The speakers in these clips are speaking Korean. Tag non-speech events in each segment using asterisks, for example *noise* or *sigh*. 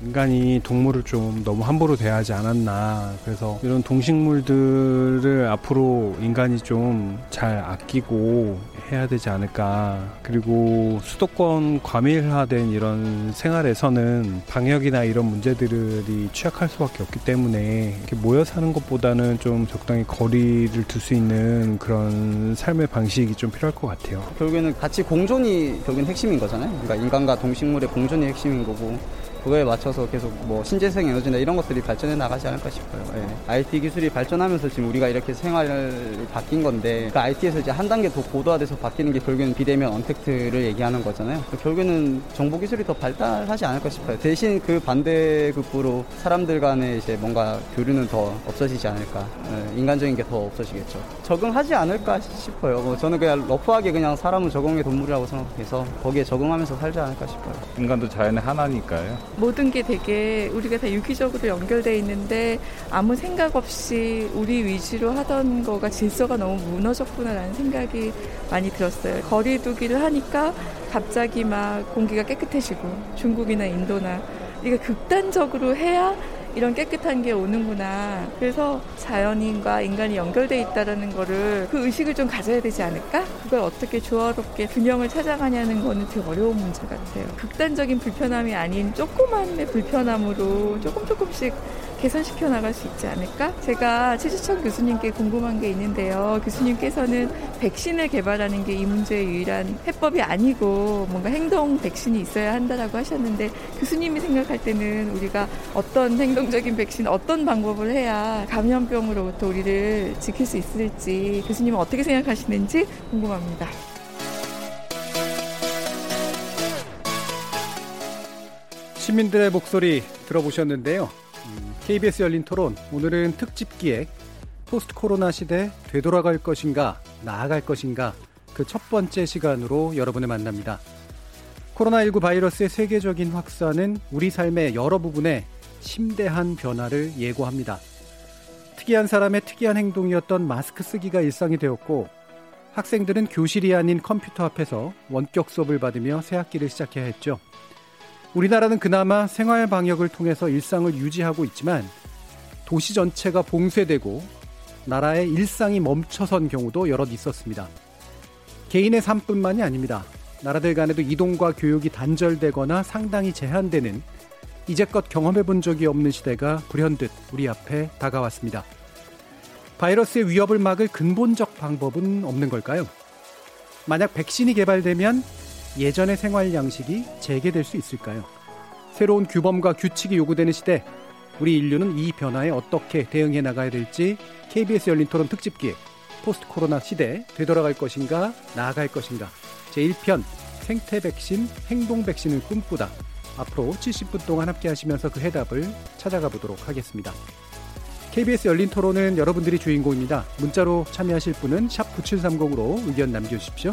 인간이 동물을 좀 너무 함부로 대하지 않았나. 그래서 이런 동식물들을 앞으로 인간이 좀 잘 아끼고 해야 되지 않을까. 그리고 수도권 과밀화된 이런 생활에서는 방역이나 이런 문제들이 취약할 수밖에 없기 때문에 이렇게 모여 사는 것보다는 좀 적당히 거리를 둘 수 있는 그런 삶의 방식이 좀 필요할 것 같아요. 결국에는 같이 공존이 결국엔 핵심인 거잖아요. 그러니까 인간과 동식물의 공존이 핵심인 거고 그거에 맞춰서 계속 뭐 신재생 에너지나 이런 것들이 발전해 나가지 않을까 싶어요. 예. IT 기술이 발전하면서 지금 우리가 이렇게 생활이 바뀐 건데 그 IT에서 이제 한 단계 더 고도화돼서 바뀌는 게 결국에는 비대면 언택트를 얘기하는 거잖아요. 결국에는 정보 기술이 더 발달하지 않을까 싶어요. 대신 그 반대급부로 사람들 간의 이제 뭔가 교류는 더 없어지지 않을까. 예. 인간적인 게 더 없어지겠죠. 적응하지 않을까 싶어요. 뭐 저는 그냥 러프하게 그냥 사람은 적응의 동물이라고 생각해서 거기에 적응하면서 살지 않을까 싶어요. 인간도 자연의 하나니까요. 모든 게 되게 우리가 다 유기적으로 연결돼 있는데 아무 생각 없이 우리 위주로 하던 거가 질서가 너무 무너졌구나라는 생각이 많이 들었어요. 거리두기를 하니까 갑자기 막 공기가 깨끗해지고 중국이나 인도나 이게 극단적으로 해야 이런 깨끗한 게 오는구나. 그래서 자연인과 인간이 연결돼 있다라는 거를 그 의식을 좀 가져야 되지 않을까? 그걸 어떻게 조화롭게 균형을 찾아가냐는 거는 되게 어려운 문제 같아요. 극단적인 불편함이 아닌 조그만의 불편함으로 조금 조금씩 개선시켜 나갈 수 있지 않을까? 제가 최주천 교수님께 궁금한 게 있는데요. 교수님께서는 백신을 개발하는 게 이 문제의 유일한 해법이 아니고 뭔가 행동 백신이 있어야 한다라고 하셨는데 교수님이 생각할 때는 우리가 어떤 행동적인 백신, 어떤 방법을 해야 감염병으로부터 우리를 지킬 수 있을지 교수님은 어떻게 생각하시는지 궁금합니다. 시민들의 목소리 들어보셨는데요. KBS 열린 토론 오늘은 특집 기획 포스트 코로나 시대 되돌아갈 것인가 나아갈 것인가 그 첫 번째 시간으로 여러분을 만납니다. 코로나19 바이러스의 세계적인 확산은 우리 삶의 여러 부분에 심대한 변화를 예고합니다. 특이한 사람의 특이한 행동이었던 마스크 쓰기가 일상이 되었고 학생들은 교실이 아닌 컴퓨터 앞에서 원격 수업을 받으며 새 학기를 시작해야 했죠. 우리나라는 그나마 생활 방역을 통해서 일상을 유지하고 있지만 도시 전체가 봉쇄되고 나라의 일상이 멈춰선 경우도 여럿 있었습니다. 개인의 삶뿐만이 아닙니다. 나라들 간에도 이동과 교육이 단절되거나 상당히 제한되는 이제껏 경험해 본 적이 없는 시대가 불현듯 우리 앞에 다가왔습니다. 바이러스의 위협을 막을 근본적 방법은 없는 걸까요? 만약 백신이 개발되면 예전의 생활 양식이 재개될 수 있을까요? 새로운 규범과 규칙이 요구되는 시대, 우리 인류는 이 변화에 어떻게 대응해 나가야 될지 KBS 열린 토론 특집 기획 포스트 코로나 시대 되돌아갈 것인가 나아갈 것인가 제1편 생태 백신 행동 백신을 꿈꾸다 앞으로 70분 동안 함께 하시면서 그 해답을 찾아가 보도록 하겠습니다. KBS 열린 토론은 여러분들이 주인공입니다. 문자로 참여하실 분은 9730으로 의견 남겨주십시오.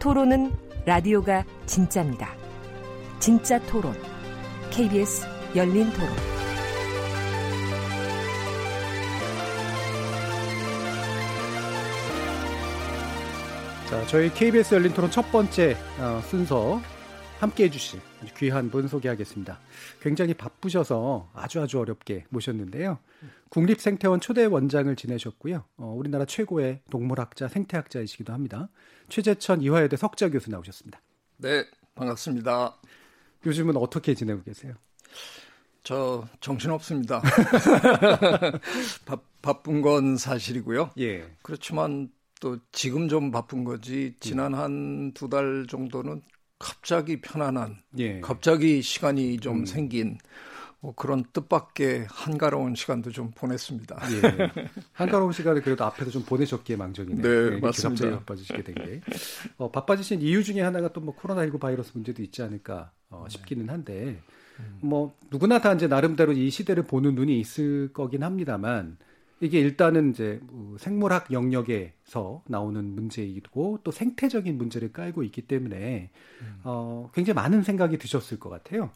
토론은 라디오가 진짜입니다. 진짜 토론, KBS 열린 토론. 자, 저희 KBS 열린 토론 첫 번째 어, 순서 함께 해주실 귀한 분 소개하겠습니다. 굉장히 바쁘셔서 아주 아주 어렵게 모셨는데요. 국립생태원 초대 원장을 지내셨고요. 어, 우리나라 최고의 동물학자, 생태학자이시기도 합니다. 최재천 이화여대 석좌 교수 나오셨습니다. 네, 반갑습니다. 요즘은 어떻게 지내고 계세요? 저 정신 없습니다. *laughs* 바, 바쁜 건 사실이고요. 예. 그렇지만 또 지금 좀 바쁜 거지 지난 한 두 달 정도는 갑자기 편안한, 예. 갑자기 시간이 좀 음. 생긴 뭐 그런 뜻밖의 한가로운 시간도 좀 보냈습니다. 예. 한가로운 시간을 그래도 앞에서 좀 보내셨기에 망정이네요. 네, 네 맞습니다. 갑자기 바빠지시게 된 게. 어, 바빠지신 이유 중에 하나가 또 뭐 코로나19 바이러스 문제도 있지 않을까 어, 네. 싶기는 한데, 음. 뭐 누구나 다 이제 나름대로 이 시대를 보는 눈이 있을 거긴 합니다만, 이게 일단은 이제 뭐 생물학 영역에서 나오는 문제이고 또 생태적인 문제를 깔고 있기 때문에 음. 어, 굉장히 많은 생각이 드셨을 것 같아요.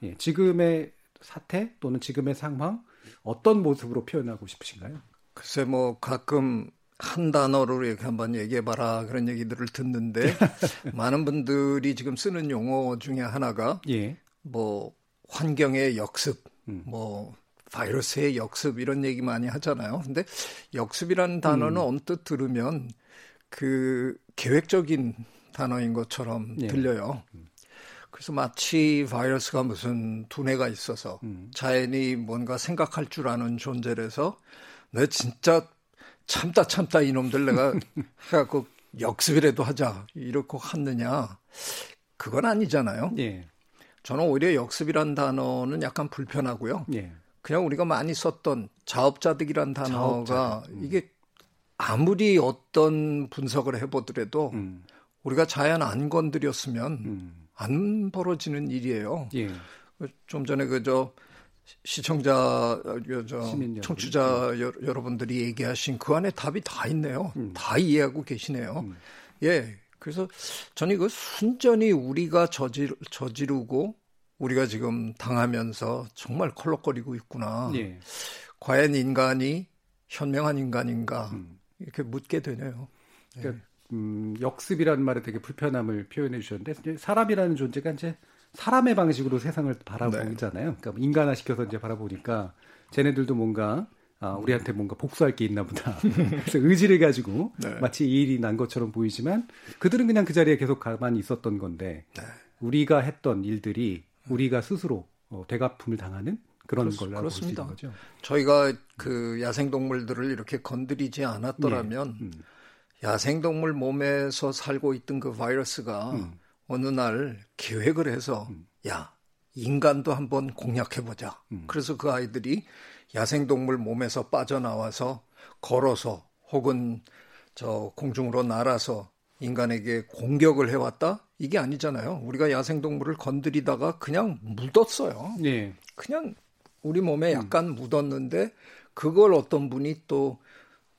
네. 예, 지금의 사태 또는 지금의 상황 어떤 모습으로 표현하고 싶으신가요? 글쎄 뭐 가끔 한 단어로 이렇게 한번 얘기해봐라 그런 얘기들을 듣는데 *laughs* 많은 분들이 지금 쓰는 용어 중에 하나가 예. 뭐 환경의 역습, 음. 뭐 바이러스의 역습 이런 얘기 많이 하잖아요. 근데 역습이라는 단어는 음. 언뜻 들으면 그 계획적인 단어인 것처럼 예. 들려요. 그래서 마치 바이러스가 무슨 두뇌가 있어서 음. 자연이 뭔가 생각할 줄 아는 존재라서 내 진짜 참다 참다 이놈들 내가 *laughs* 해갖고 역습이라도 하자 이렇게 하느냐 그건 아니잖아요. 예. 저는 오히려 역습이란 단어는 약간 불편하고요. 예. 그냥 우리가 많이 썼던 자업자득이란 단어가 자업자득. 음. 이게 아무리 어떤 분석을 해보더라도 음. 우리가 자연 안 건드렸으면 음. 안 벌어지는 일이에요. 예. 좀 전에 그저 시청자, 저 청취자 음. 여러분들이 얘기하신 그 안에 답이 다 있네요. 음. 다 이해하고 계시네요. 음. 예. 그래서 저는 이거 순전히 우리가 저질, 저지르고 우리가 지금 당하면서 정말 컬럭거리고 있구나. 예. 과연 인간이 현명한 인간인가 음. 이렇게 묻게 되네요. 그러니까 음, 역습이라는 말에 되게 불편함을 표현해 주셨는데 사람이라는 존재가 이제 사람의 방식으로 세상을 바라보잖아요. 네. 그러니까 인간화 시켜서 이제 바라보니까 쟤네들도 뭔가 아, 우리한테 뭔가 복수할 게 있나 보다. *laughs* 그래서 의지를 가지고 네. 마치 이 일이 난 것처럼 보이지만 그들은 그냥 그 자리에 계속 가만히 있었던 건데 네. 우리가 했던 일들이 우리가 스스로 어, 대가품을 당하는 그런 걸로 알고 있는 거죠. 저희가 그 야생 동물들을 이렇게 건드리지 않았더라면 네. 음. 야생동물 몸에서 살고 있던 그 바이러스가 음. 어느 날 계획을 해서 음. 야 인간도 한번 공략해 보자. 음. 그래서 그 아이들이 야생동물 몸에서 빠져나와서 걸어서 혹은 저 공중으로 날아서 인간에게 공격을 해왔다? 이게 아니잖아요. 우리가 야생동물을 건드리다가 그냥 묻었어요. 네. 그냥 우리 몸에 약간 음. 묻었는데 그걸 어떤 분이 또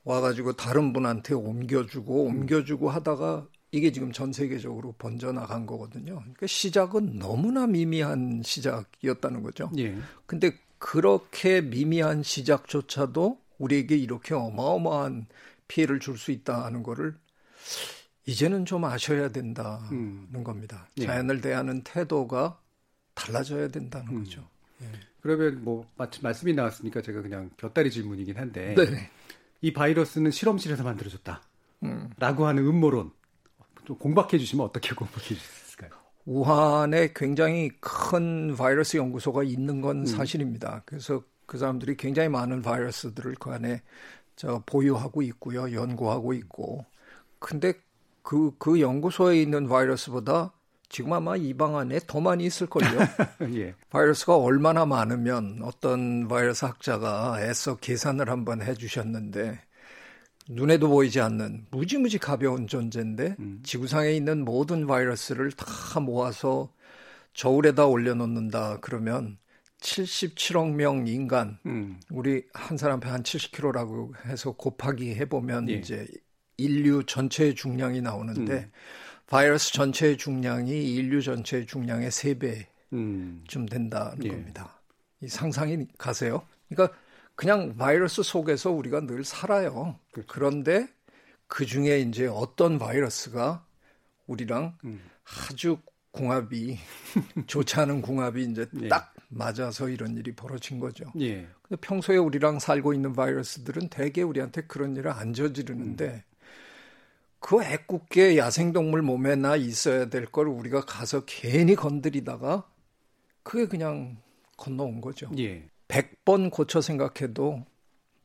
와가지고 다른 분한테 옮겨주고 옮겨주고 하다가 이게 지금 전 세계적으로 번져나간 거거든요. 그러니까 시작은 너무나 미미한 시작이었다는 거죠. 예. 근데 그렇게 미미한 시작조차도 우리에게 이렇게 어마어마한 피해를 줄 수 있다는 거를 이제는 좀 아셔야 된다는 음. 겁니다. 예. 자연을 대하는 태도가 달라져야 된다는 음. 거죠. 예. 그러면 뭐 마침 말씀이 나왔으니까 제가 그냥 곁다리 질문이긴 한데 네. 이 바이러스는 실험실에서 만들어졌다. 음. 라고 하는 음모론. 좀 공박해 주시면 어떻게 *laughs* 공박해 주실까요? 우한에 굉장히 큰 바이러스 연구소가 있는 건 음. 사실입니다. 그래서 그 사람들이 굉장히 많은 바이러스들을 그 안에 저 보유하고 있고요. 연구하고 있고. 근데 그, 그 연구소에 있는 바이러스보다 지금 아마 이 방 안에 더 많이 있을걸요. *laughs* 예. 바이러스가 얼마나 많으면 어떤 바이러스 학자가 애써 계산을 한번 해주셨는데 눈에도 보이지 않는 무지무지 가벼운 존재인데 음. 지구상에 있는 모든 바이러스를 다 모아서 저울에다 올려놓는다 그러면 77억 명 인간 음. 우리 한 사람에 한 70kg라고 해서 곱하기 해보면 예. 이제 인류 전체의 중량이 나오는데 음. 바이러스 전체의 중량이 인류 전체의 중량의 3배쯤 음. 된다는 예. 겁니다. 이 상상이 가세요? 그러니까 그냥 바이러스 속에서 우리가 늘 살아요. 그렇죠. 그런데 그 중에 이제 어떤 바이러스가 우리랑 음. 아주 궁합이 *laughs* 좋지 않은 궁합이 이제 예. 딱 맞아서 이런 일이 벌어진 거죠. 예. 근데 평소에 우리랑 살고 있는 바이러스들은 대개 우리한테 그런 일을 안 저지르는데 음. 그 애꿎게 야생동물 몸에나 있어야 될 걸 우리가 가서 괜히 건드리다가 그게 그냥 건너온 거죠. 예. 100번 고쳐 생각해도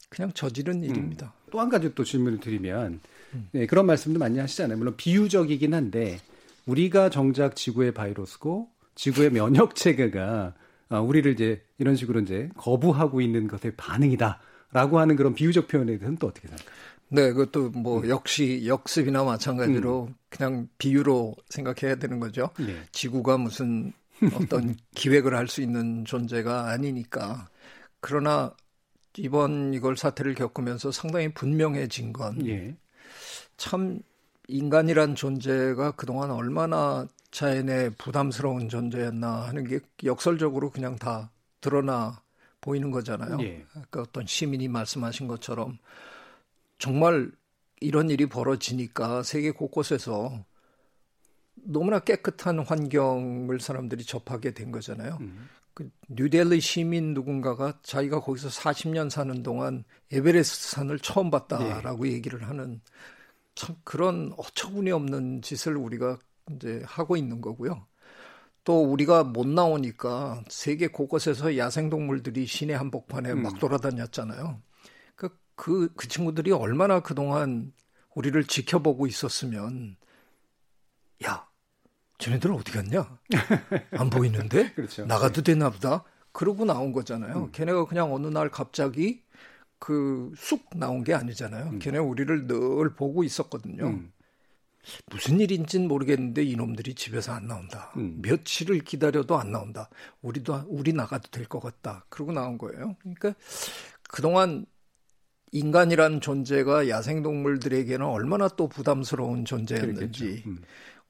그냥 저지른 음. 일입니다. 음. 또한 가지 또 질문을 드리면 음. 네, 그런 말씀도 많이 하시잖아요. 물론 비유적이긴 한데 우리가 정작 지구의 바이러스고 지구의 면역 체계가 어, 우리를 이제 이런 식으로 이제 거부하고 있는 것의 반응이다라고 하는 그런 비유적 표현에 대해서는 또 어떻게 생각하세요? 네, 그것도 뭐 음. 역시 역습이나 마찬가지로 음. 그냥 비유로 생각해야 되는 거죠. 네. 지구가 무슨 어떤 *laughs* 기획을 할 수 있는 존재가 아니니까. 그러나 이번 이걸 사태를 겪으면서 상당히 분명해진 건 예. 참 인간이란 존재가 그동안 얼마나 자연의 부담스러운 존재였나 하는 게 역설적으로 그냥 다 드러나 보이는 거잖아요. 예. 그러니까 어떤 시민이 말씀하신 것처럼 정말 이런 일이 벌어지니까 세계 곳곳에서 너무나 깨끗한 환경을 사람들이 접하게 된 거잖아요. 음. 그 뉴델리 시민 누군가가 자기가 거기서 40년 사는 동안 에베레스트 산을 처음 봤다라고 네. 얘기를 하는 참 그런 어처구니 없는 짓을 우리가 이제 하고 있는 거고요. 또 우리가 못 나오니까 세계 곳곳에서 야생동물들이 시내 한복판에 음. 막 돌아다녔잖아요. 그, 그, 그 친구들이 얼마나 그동안 우리를 지켜보고 있었으면, 야, 쟤네들 어디 갔냐? 안 보이는데? *laughs* 그렇죠. 나가도 되나 보다? 그러고 나온 거잖아요. 음. 걔네가 그냥 어느 날 갑자기 그 쑥 나온 게 아니잖아요. 음. 걔네 우리를 늘 보고 있었거든요. 음. 무슨 일인지는 모르겠는데 이놈들이 집에서 안 나온다. 음. 며칠을 기다려도 안 나온다. 우리도 우리 나가도 될 것 같다. 그러고 나온 거예요. 그러니까 그동안 인간이라는 존재가 야생동물들에게는 얼마나 또 부담스러운 존재였는지 음.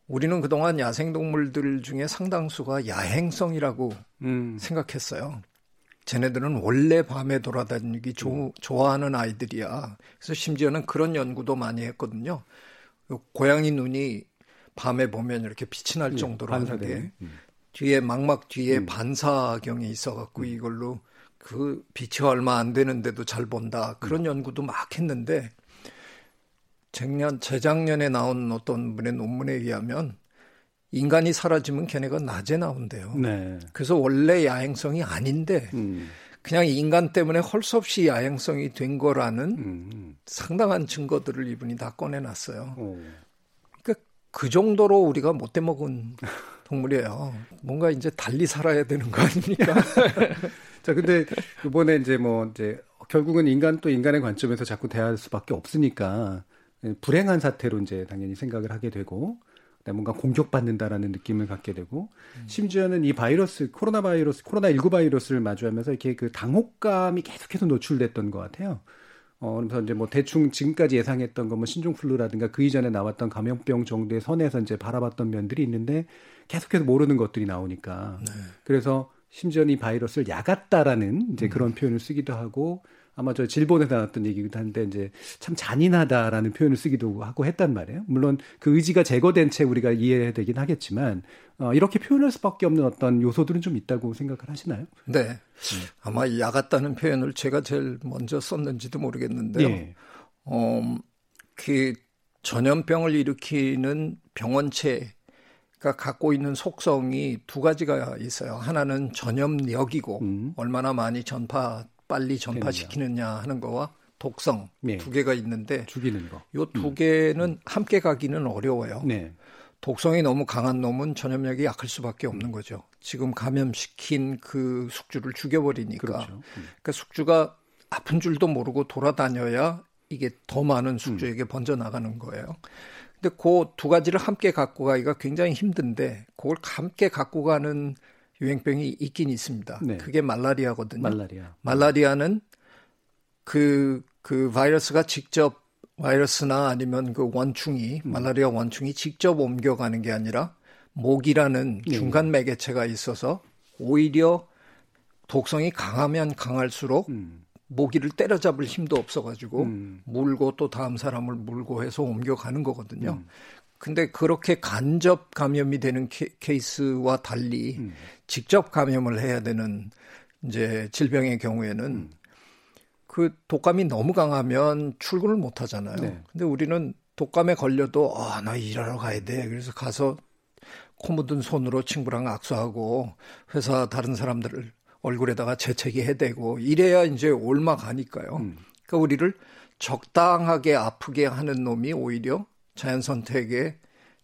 우리는 그동안 야생동물들 중에 상당수가 야행성이라고 음. 생각했어요. 쟤네들은 원래 밤에 돌아다니기 조, 음. 좋아하는 아이들이야. 그래서 심지어는 그런 연구도 많이 했거든요. 고양이 눈이 밤에 보면 이렇게 빛이 날 예, 정도로 네, 하는데 음. 뒤에 막막 뒤에 음. 반사경이 있어갖고 음. 이걸로 그 빛이 얼마 안 되는데도 잘 본다 그런 음. 연구도 막 했는데 작년 재작년에 나온 어떤 분의 논문에 의하면 인간이 사라지면 걔네가 낮에 나온대요. 네. 그래서 원래 야행성이 아닌데 음. 그냥 인간 때문에 헐수 없이 야행성이 된 거라는 음. 상당한 증거들을 이분이 다 꺼내놨어요. 오. 그러니까 그 정도로 우리가 못돼 먹은 동물이에요. 뭔가 이제 달리 살아야 되는 거 아닙니까? *laughs* 자, 근데 이번에 이제 뭐 이제 결국은 인간 또 인간의 관점에서 자꾸 대할 수밖에 없으니까 불행한 사태로 이제 당연히 생각을 하게 되고 뭔가 공격받는다라는 느낌을 갖게 되고 음. 심지어는 이 바이러스 코로나 바이러스 코로나 19 바이러스를 마주하면서 이렇게 그 당혹감이 계속해서 노출됐던 것 같아요. 어, 그래서 이제 뭐 대충 지금까지 예상했던 거뭐 신종플루라든가 그 이전에 나왔던 감염병 정도의 선에서 이제 바라봤던 면들이 있는데 계속해서 모르는 것들이 나오니까 네. 그래서 심지어는 이 바이러스를 약았다라는 이제 음. 그런 표현을 쓰기도 하고 아마 저 질본에 나왔던 얘기기도 한데 이제 참 잔인하다라는 표현을 쓰기도 하고 했단 말이에요. 물론 그 의지가 제거된 채 우리가 이해해야 되긴 하겠지만 어, 이렇게 표현할 수밖에 없는 어떤 요소들은 좀 있다고 생각을 하시나요? 네. 음. 아마 야같다는 표현을 제가 제일 먼저 썼는지도 모르겠는데요. 네. 어, 그 전염병을 일으키는 병원체 가 갖고 있는 속성이 두 가지가 있어요. 하나는 전염력이고 음. 얼마나 많이 전파 빨리 전파시키느냐 하는 거와 독성 네. 두 개가 있는데 죽이는 거. 요두 음. 개는 함께 가기는 어려워요. 네. 독성이 너무 강한 놈은 전염력이 약할 수밖에 없는 거죠. 지금 감염시킨 그 숙주를 죽여버리니까. 그렇죠. 음. 그러니까 숙주가 아픈 줄도 모르고 돌아다녀야 이게 더 많은 숙주에게 음. 번져 나가는 거예요. 근데 그 두 가지를 함께 갖고 가기가 굉장히 힘든데 그걸 함께 갖고 가는 유행병이 있긴 있습니다. 네. 그게 말라리아거든요. 말라리아. 말라리아는 그, 그 바이러스가 직접 바이러스나 아니면 그 원충이, 음. 말라리아 원충이 직접 옮겨가는 게 아니라 목이라는 네. 중간 매개체가 있어서 오히려 독성이 강하면 강할수록 음. 모기를 때려잡을 힘도 없어가지고 음. 물고 또 다음 사람을 물고 해서 옮겨가는 거거든요. 음. 근데 그렇게 간접 감염이 되는 케, 이스와 달리 음. 직접 감염을 해야 되는 이제 질병의 경우에는 음. 그 독감이 너무 강하면 출근을 못 하잖아요. 네. 근데 우리는 독감에 걸려도 아, 나 일하러 가야 돼. 그래서 가서 코 묻은 손으로 친구랑 악수하고 회사 다른 사람들을 얼굴에다가 재채기 해대고 이래야 이제 올마 가니까요. 음. 그러니까 우리를 적당하게 아프게 하는 놈이 오히려 자연 선택의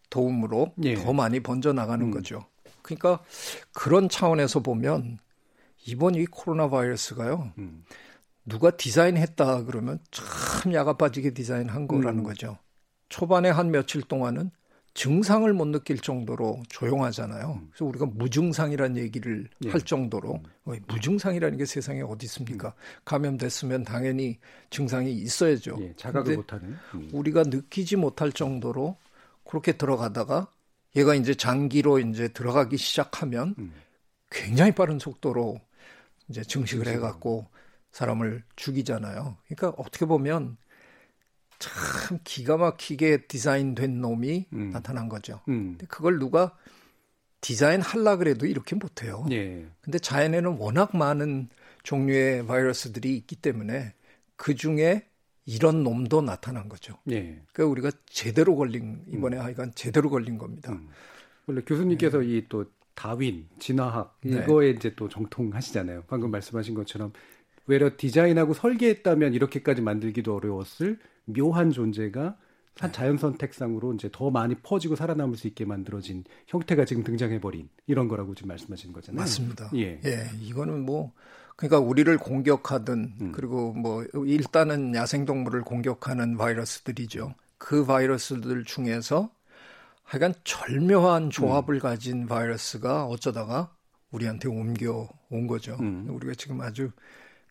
도움으로 예. 더 많이 번져 나가는 음. 거죠. 그러니까 그런 차원에서 보면 이번 이 코로나 바이러스가요. 음. 누가 디자인했다 그러면 참 야가 빠지게 디자인한 거라는 음. 거죠. 초반에 한 며칠 동안은 증상을 못 느낄 정도로 조용하잖아요. 음. 그래서 우리가 무증상이라는 얘기를 예. 할 정도로 음. 무증상이라는 게 세상에 어디 있습니까? 음. 감염됐으면 당연히 증상이 있어야죠. 예, 자각을 못하는. 음. 우리가 느끼지 못할 정도로 그렇게 들어가다가 얘가 이제 장기로 이제 들어가기 시작하면 음. 굉장히 빠른 속도로 이제 증식을 해갖고 사람을 죽이잖아요. 그러니까 어떻게 보면 참 기가 막히게 디자인된 놈이 음. 나타난 거죠. 음. 근데 그걸 누가 디자인 할라 그래도 이렇게 못해요. 예. 근데 자연에는 워낙 많은 종류의 바이러스들이 있기 때문에 그 중에 이런 놈도 나타난 거죠. 예. 그러니까 우리가 제대로 걸린 이번에 음. 하여간 제대로 걸린 겁니다. 음. 원래 교수님께서 네. 이또 다윈 진화학 네. 이거에 이제 또 정통하시잖아요. 방금 말씀하신 것처럼 외려 디자인하고 설계했다면 이렇게까지 만들기도 어려웠을 묘한 존재가 한 네. 자연 선택상으로 이제 더 많이 퍼지고 살아남을 수 있게 만들어진 형태가 지금 등장해 버린 이런 거라고 지금 말씀하시는 거잖아요. 맞습니다. 예. 예. 이거는 뭐 그러니까 우리를 공격하든 음. 그리고 뭐 일단은 야생 동물을 공격하는 바이러스들이죠. 그 바이러스들 중에서 하여간 절묘한 조합을 음. 가진 바이러스가 어쩌다가 우리한테 옮겨 온 거죠. 음. 우리가 지금 아주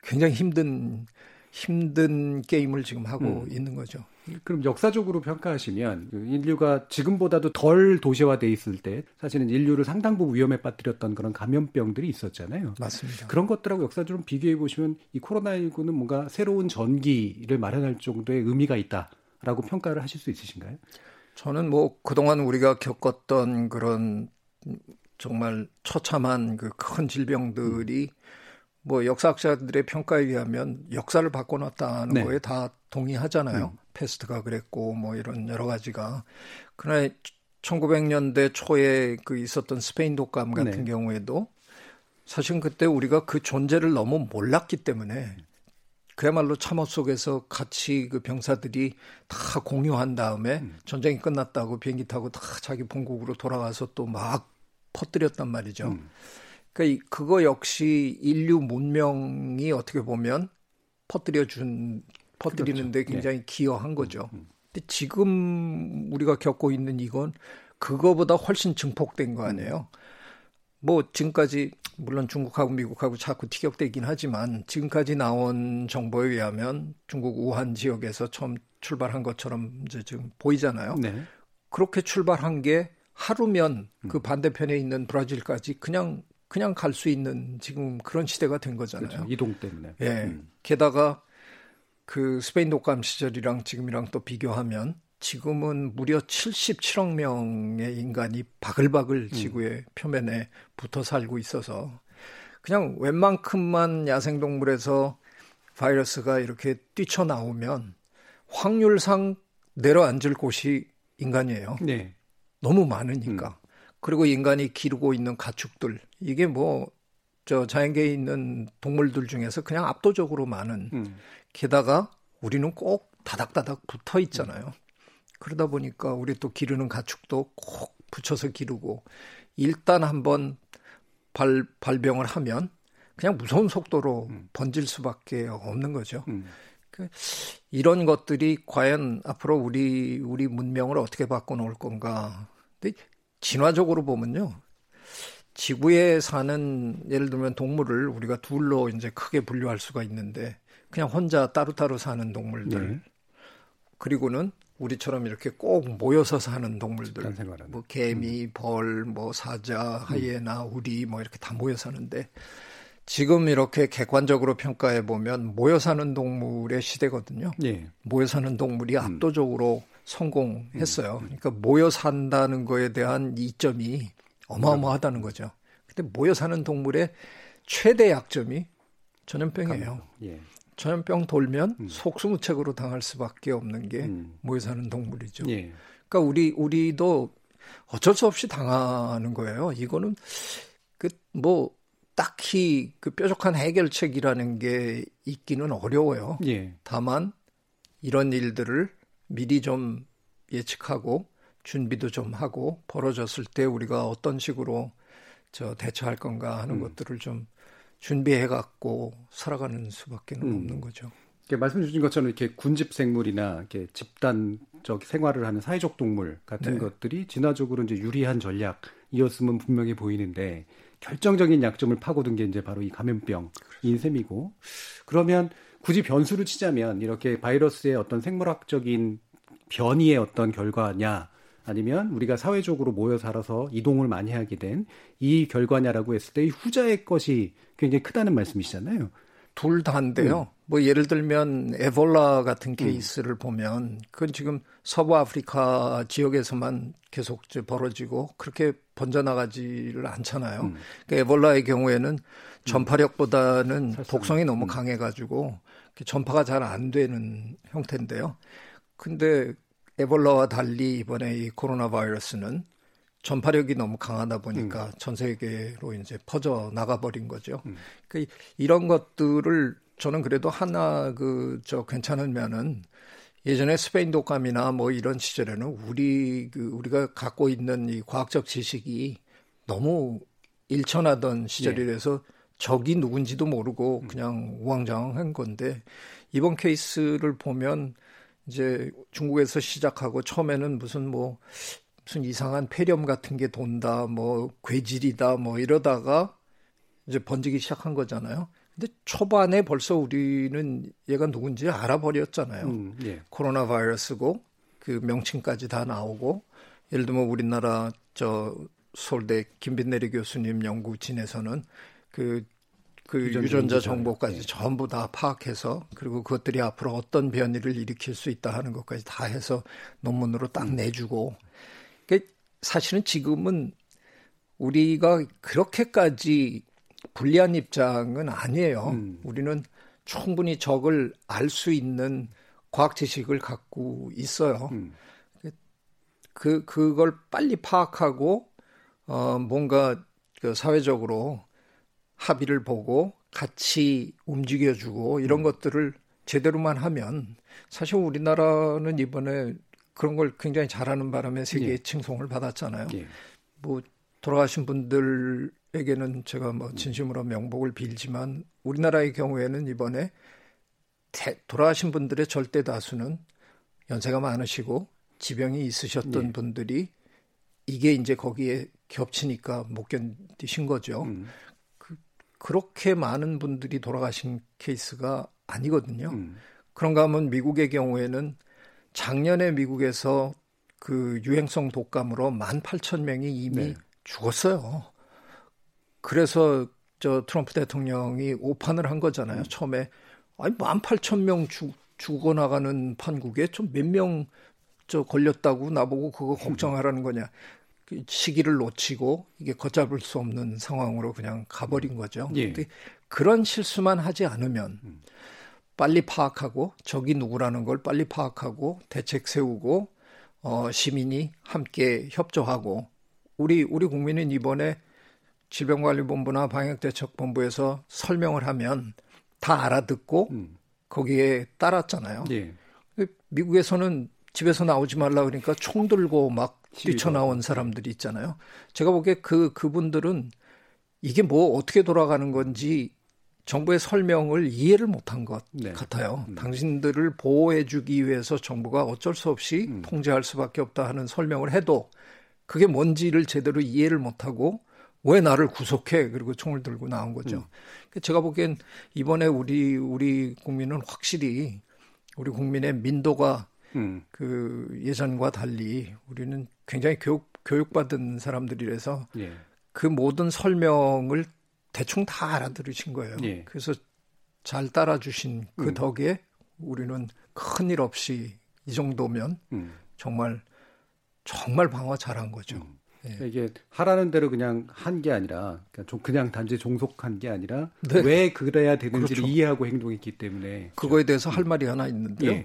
굉장히 힘든 힘든 게임을 지금 하고 음. 있는 거죠. 그럼 역사적으로 평가하시면 그 인류가 지금보다도 덜 도시화돼 있을 때 사실은 인류를 상당 부분 위험에 빠뜨렸던 그런 감염병들이 있었잖아요. 맞습니다. 그런 것들하고 역사적으로 비교해 보시면 이 코로나19는 뭔가 새로운 전기를 마련할 정도의 의미가 있다라고 평가를 하실 수 있으신가요? 저는 뭐 그동안 우리가 겪었던 그런 정말 처참한 그 큰 질병들이 음. 뭐 역사학자들의 평가에 의하면 역사를 바꿔놨다는 네. 거에 다 동의하잖아요. 음. 패스트가 그랬고 뭐 이런 여러 가지가. 그러나 1900년대 초에 그 있었던 스페인 독감 같은 네. 경우에도 사실 그때 우리가 그 존재를 너무 몰랐기 때문에 그야말로 참호 속에서 같이 그 병사들이 다 공유한 다음에 음. 전쟁이 끝났다고 비행기 타고 다 자기 본국으로 돌아가서 또 막 퍼뜨렸단 말이죠. 음. 그러니까 그거 역시 인류 문명이 어떻게 보면 퍼뜨려 준 퍼뜨리는데 그렇죠. 굉장히 네. 기여한 거죠. 음, 음. 근데 지금 우리가 겪고 있는 이건 그거보다 훨씬 증폭된 거 아니에요. 뭐 지금까지 물론 중국하고 미국하고 자꾸 티격대긴 하지만 지금까지 나온 정보에 의하면 중국 우한 지역에서 처음 출발한 것처럼 이제 지금 보이잖아요. 네. 그렇게 출발한 게 하루면 그 음. 반대편에 있는 브라질까지 그냥 그냥 갈 수 있는 지금 그런 시대가 된 거잖아요. 그렇죠. 이동 때문에. 예. 음. 게다가 그 스페인 독감 시절이랑 지금이랑 또 비교하면 지금은 무려 77억 명의 인간이 바글바글 음. 지구의 음. 표면에 붙어 살고 있어서 그냥 웬만큼만 야생동물에서 바이러스가 이렇게 뛰쳐나오면 확률상 내려앉을 곳이 인간이에요. 네. 너무 많으니까. 음. 그리고 인간이 기르고 있는 가축들 이게 뭐 저 자연계에 있는 동물들 중에서 그냥 압도적으로 많은 음. 게다가 우리는 꼭 다닥다닥 붙어 있잖아요. 음. 그러다 보니까 우리 또 기르는 가축도 꼭 붙여서 기르고 일단 한번 발 발병을 하면 그냥 무서운 속도로 음. 번질 수밖에 없는 거죠. 음. 그 이런 것들이 과연 앞으로 우리 우리 문명을 어떻게 바꿔놓을 건가? 근데 진화적으로 보면요. 지구에 사는 예를 들면 동물을 우리가 둘로 이제 크게 분류할 수가 있는데 그냥 혼자 따로따로 사는 동물들 네. 그리고는 우리처럼 이렇게 꼭 모여서 사는 동물들 뭐 개미, 음. 벌, 뭐 사자, 하이에나, 우리 뭐 이렇게 다 모여 사는데 지금 이렇게 객관적으로 평가해 보면 모여 사는 동물의 시대거든요. 네. 모여 사는 동물이 음. 압도적으로 성공했어요. 음. 그러니까 모여 산다는 거에 대한 이점이 어마어마하다는 거죠. 근데 모여 사는 동물의 최대 약점이 전염병이에요. 예. 전염병 돌면 음. 속수무책으로 당할 수밖에 없는 게 음. 모여 사는 동물이죠. 예. 그러니까 우리 우리도 어쩔 수 없이 당하는 거예요. 이거는 그 뭐 딱히 그 뾰족한 해결책이라는 게 있기는 어려워요. 예. 다만 이런 일들을 미리 좀 예측하고 준비도 좀 하고 벌어졌을 때 우리가 어떤 식으로 저 대처할 건가 하는 음. 것들을 좀 준비해 갖고 살아가는 수밖에 는 음. 없는 거죠. 말씀 주신 것처럼 이렇게 군집 생물이나 이렇게 집단적 생활을 하는 사회적 동물 같은 네. 것들이 진화적으로 이제 유리한 전략이었으면 분명히 보이는데 결정적인 약점을 파고든 게 이제 바로 이 감염병인 셈이고 그러면 굳이 변수를 치자면 이렇게 바이러스의 어떤 생물학적인 변이의 어떤 결과냐 아니면 우리가 사회적으로 모여 살아서 이동을 많이 하게 된 이 결과냐라고 했을 때 이 후자의 것이 굉장히 크다는 말씀이시잖아요. 둘 다인데요. 뭐 예를 들면 에볼라 같은 케이스를 보면 그건 지금 서부 아프리카 지역에서만 계속 벌어지고 그렇게 번져나가지를 않잖아요. 그 에볼라의 경우에는 전파력보다는 독성이 너무 강해가지고 이렇게 전파가 잘 안 되는 형태인데요. 근데 에볼라와 달리 이번에 이 코로나 바이러스는 전파력이 너무 강하다 보니까 전 세계로 이제 퍼져 나가 버린 거죠. 그 이런 것들을 저는 그래도 하나 그 저 괜찮으면은 예전에 스페인 독감이나 뭐 이런 시절에는 우리 그 우리가 갖고 있는 이 과학적 지식이 너무 일천하던 시절이라서 적이 누군지도 모르고 그냥 우왕좌왕한 건데 이번 케이스를 보면 이제 중국에서 시작하고 처음에는 무슨 뭐 무슨 이상한 폐렴 같은 게 돈다, 뭐 괴질이다, 뭐 이러다가 이제 번지기 시작한 거잖아요. 근데 초반에 벌써 우리는 얘가 누군지 알아버렸잖아요. 음, 예. 코로나 바이러스고 그 명칭까지 다 나오고 예를 들면 우리나라 저 서울대 김빈내리 교수님 연구진에서는 그, 그 유전자. 정보까지 예. 전부 다 파악해서 그리고 그것들이 앞으로 어떤 변이를 일으킬 수 있다 하는 것까지 다 해서 논문으로 딱 음. 내주고 그 사실은 지금은 우리가 그렇게까지 불리한 입장은 아니에요. 음. 우리는 충분히 적을 알 수 있는 과학 지식을 갖고 있어요. 음. 그 그걸 빨리 파악하고 어 뭔가 그 사회적으로 합의를 보고 같이 움직여주고 이런 음. 것들을 제대로만 하면 사실 우리나라는 이번에 그런 걸 굉장히 잘하는 바람에 세계의 예. 칭송을 받았잖아요. 예. 뭐 돌아가신 분들에게는 제가 뭐 진심으로 명복을 빌지만 우리나라의 경우에는 이번에 대- 돌아가신 분들의 절대 다수는 연세가 많으시고 지병이 있으셨던 예. 분들이 이게 이제 거기에 겹치니까 못 견디신 거죠. 음. 그렇게 많은 분들이 돌아가신 케이스가 아니거든요. 음. 그런가 하면 미국의 경우에는 작년에 미국에서 그 유행성 독감으로 18,000명이 이미 네. 죽었어요. 그래서 저 트럼프 대통령이 오판을 한 거잖아요. 처음에 아니 18,000명 죽 죽어 나가는 판국에 좀 몇 명 저 걸렸다고 나보고 그거 걱정하라는 거냐. 그 시기를 놓치고 이게 걷잡을 수 없는 상황으로 그냥 가버린 거죠. 예. 근데 그런 실수만 하지 않으면 빨리 파악하고 적이 누구라는 걸 빨리 파악하고 대책 세우고 어 시민이 함께 협조하고 우리 우리 국민은 이번에 질병관리본부나 방역대책본부에서 설명을 하면 다 알아듣고 음. 거기에 따랐잖아요. 예. 미국에서는 집에서 나오지 말라 그러니까 총 들고 막 뛰쳐나온 사람들이 있잖아요. 제가 보기에 그 그분들은 이게 뭐 어떻게 돌아가는 건지 정부의 설명을 이해를 못한 것 네. 같아요. 음. 당신들을 보호해주기 위해서 정부가 어쩔 수 없이 음. 통제할 수밖에 없다 하는 설명을 해도 그게 뭔지를 제대로 이해를 못하고 왜 나를 구속해 그리고 총을 들고 나온 거죠. 음. 그러니까 제가 보기엔 이번에 우리 우리 국민은 확실히 우리 국민의 민도가 음. 그 예전과 달리 우리는 굉장히 교육 교육받은 사람들이라서 예. 그 모든 설명을 대충 다 알아들으신 거예요. 예. 그래서 잘 따라주신 그 음. 덕에 우리는 큰일 없이 이 정도면 음. 정말 정말 방어 잘한 거죠. 음. 예. 이게 하라는 대로 그냥 한 게 아니라 그냥 좀 그냥 단지 종속한 게 아니라 네. 왜 그래야 되는지를 그렇죠. 이해하고 행동했기 때문에 그거에 대해서 할 말이 하나 있는데요.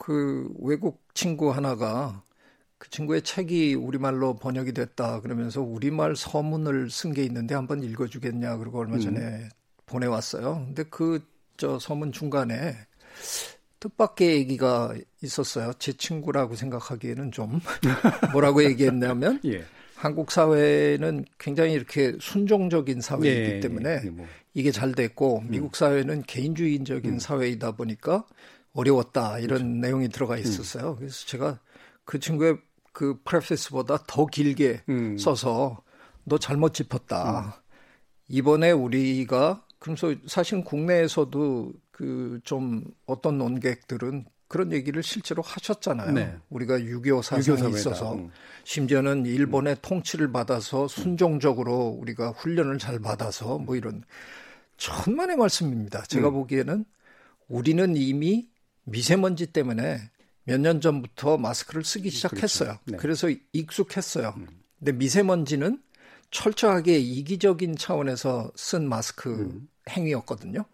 예. 그 외국 친구 하나가 그 친구의 책이 우리말로 번역이 됐다 그러면서 우리말 서문을 쓴 게 있는데 한번 읽어주겠냐 그러고 얼마 전에 보내왔어요. 근데 그 저 서문 중간에 뜻밖의 얘기가 있었어요. 제 친구라고 생각하기에는 좀 *laughs* 뭐라고 얘기했냐면 예. 한국 사회는 굉장히 이렇게 순종적인 사회이기 예, 때문에 예, 뭐. 이게 잘 됐고 음. 미국 사회는 개인주의적인 사회이다 보니까 어려웠다 이런 그렇죠. 내용이 들어가 있었어요. 그래서 제가 그 친구의 그 프레페스보다 더 길게 음. 써서 너 잘못 짚었다. 이번에 우리가 그래서 사실 국내에서도 그 좀 어떤 논객들은 그런 얘기를 실제로 하셨잖아요. 네. 우리가 6.25 유교 사상이 사회다. 있어서 음. 심지어는 일본의 통치를 받아서 순종적으로 우리가 훈련을 잘 받아서 뭐 이런 천만의 말씀입니다. 제가 음. 보기에는 우리는 이미 미세먼지 때문에 몇 년 전부터 마스크를 쓰기 시작했어요. 네. 그래서 익숙했어요. 근데 미세먼지는 철저하게 이기적인 차원에서 쓴 마스크 행위였거든요.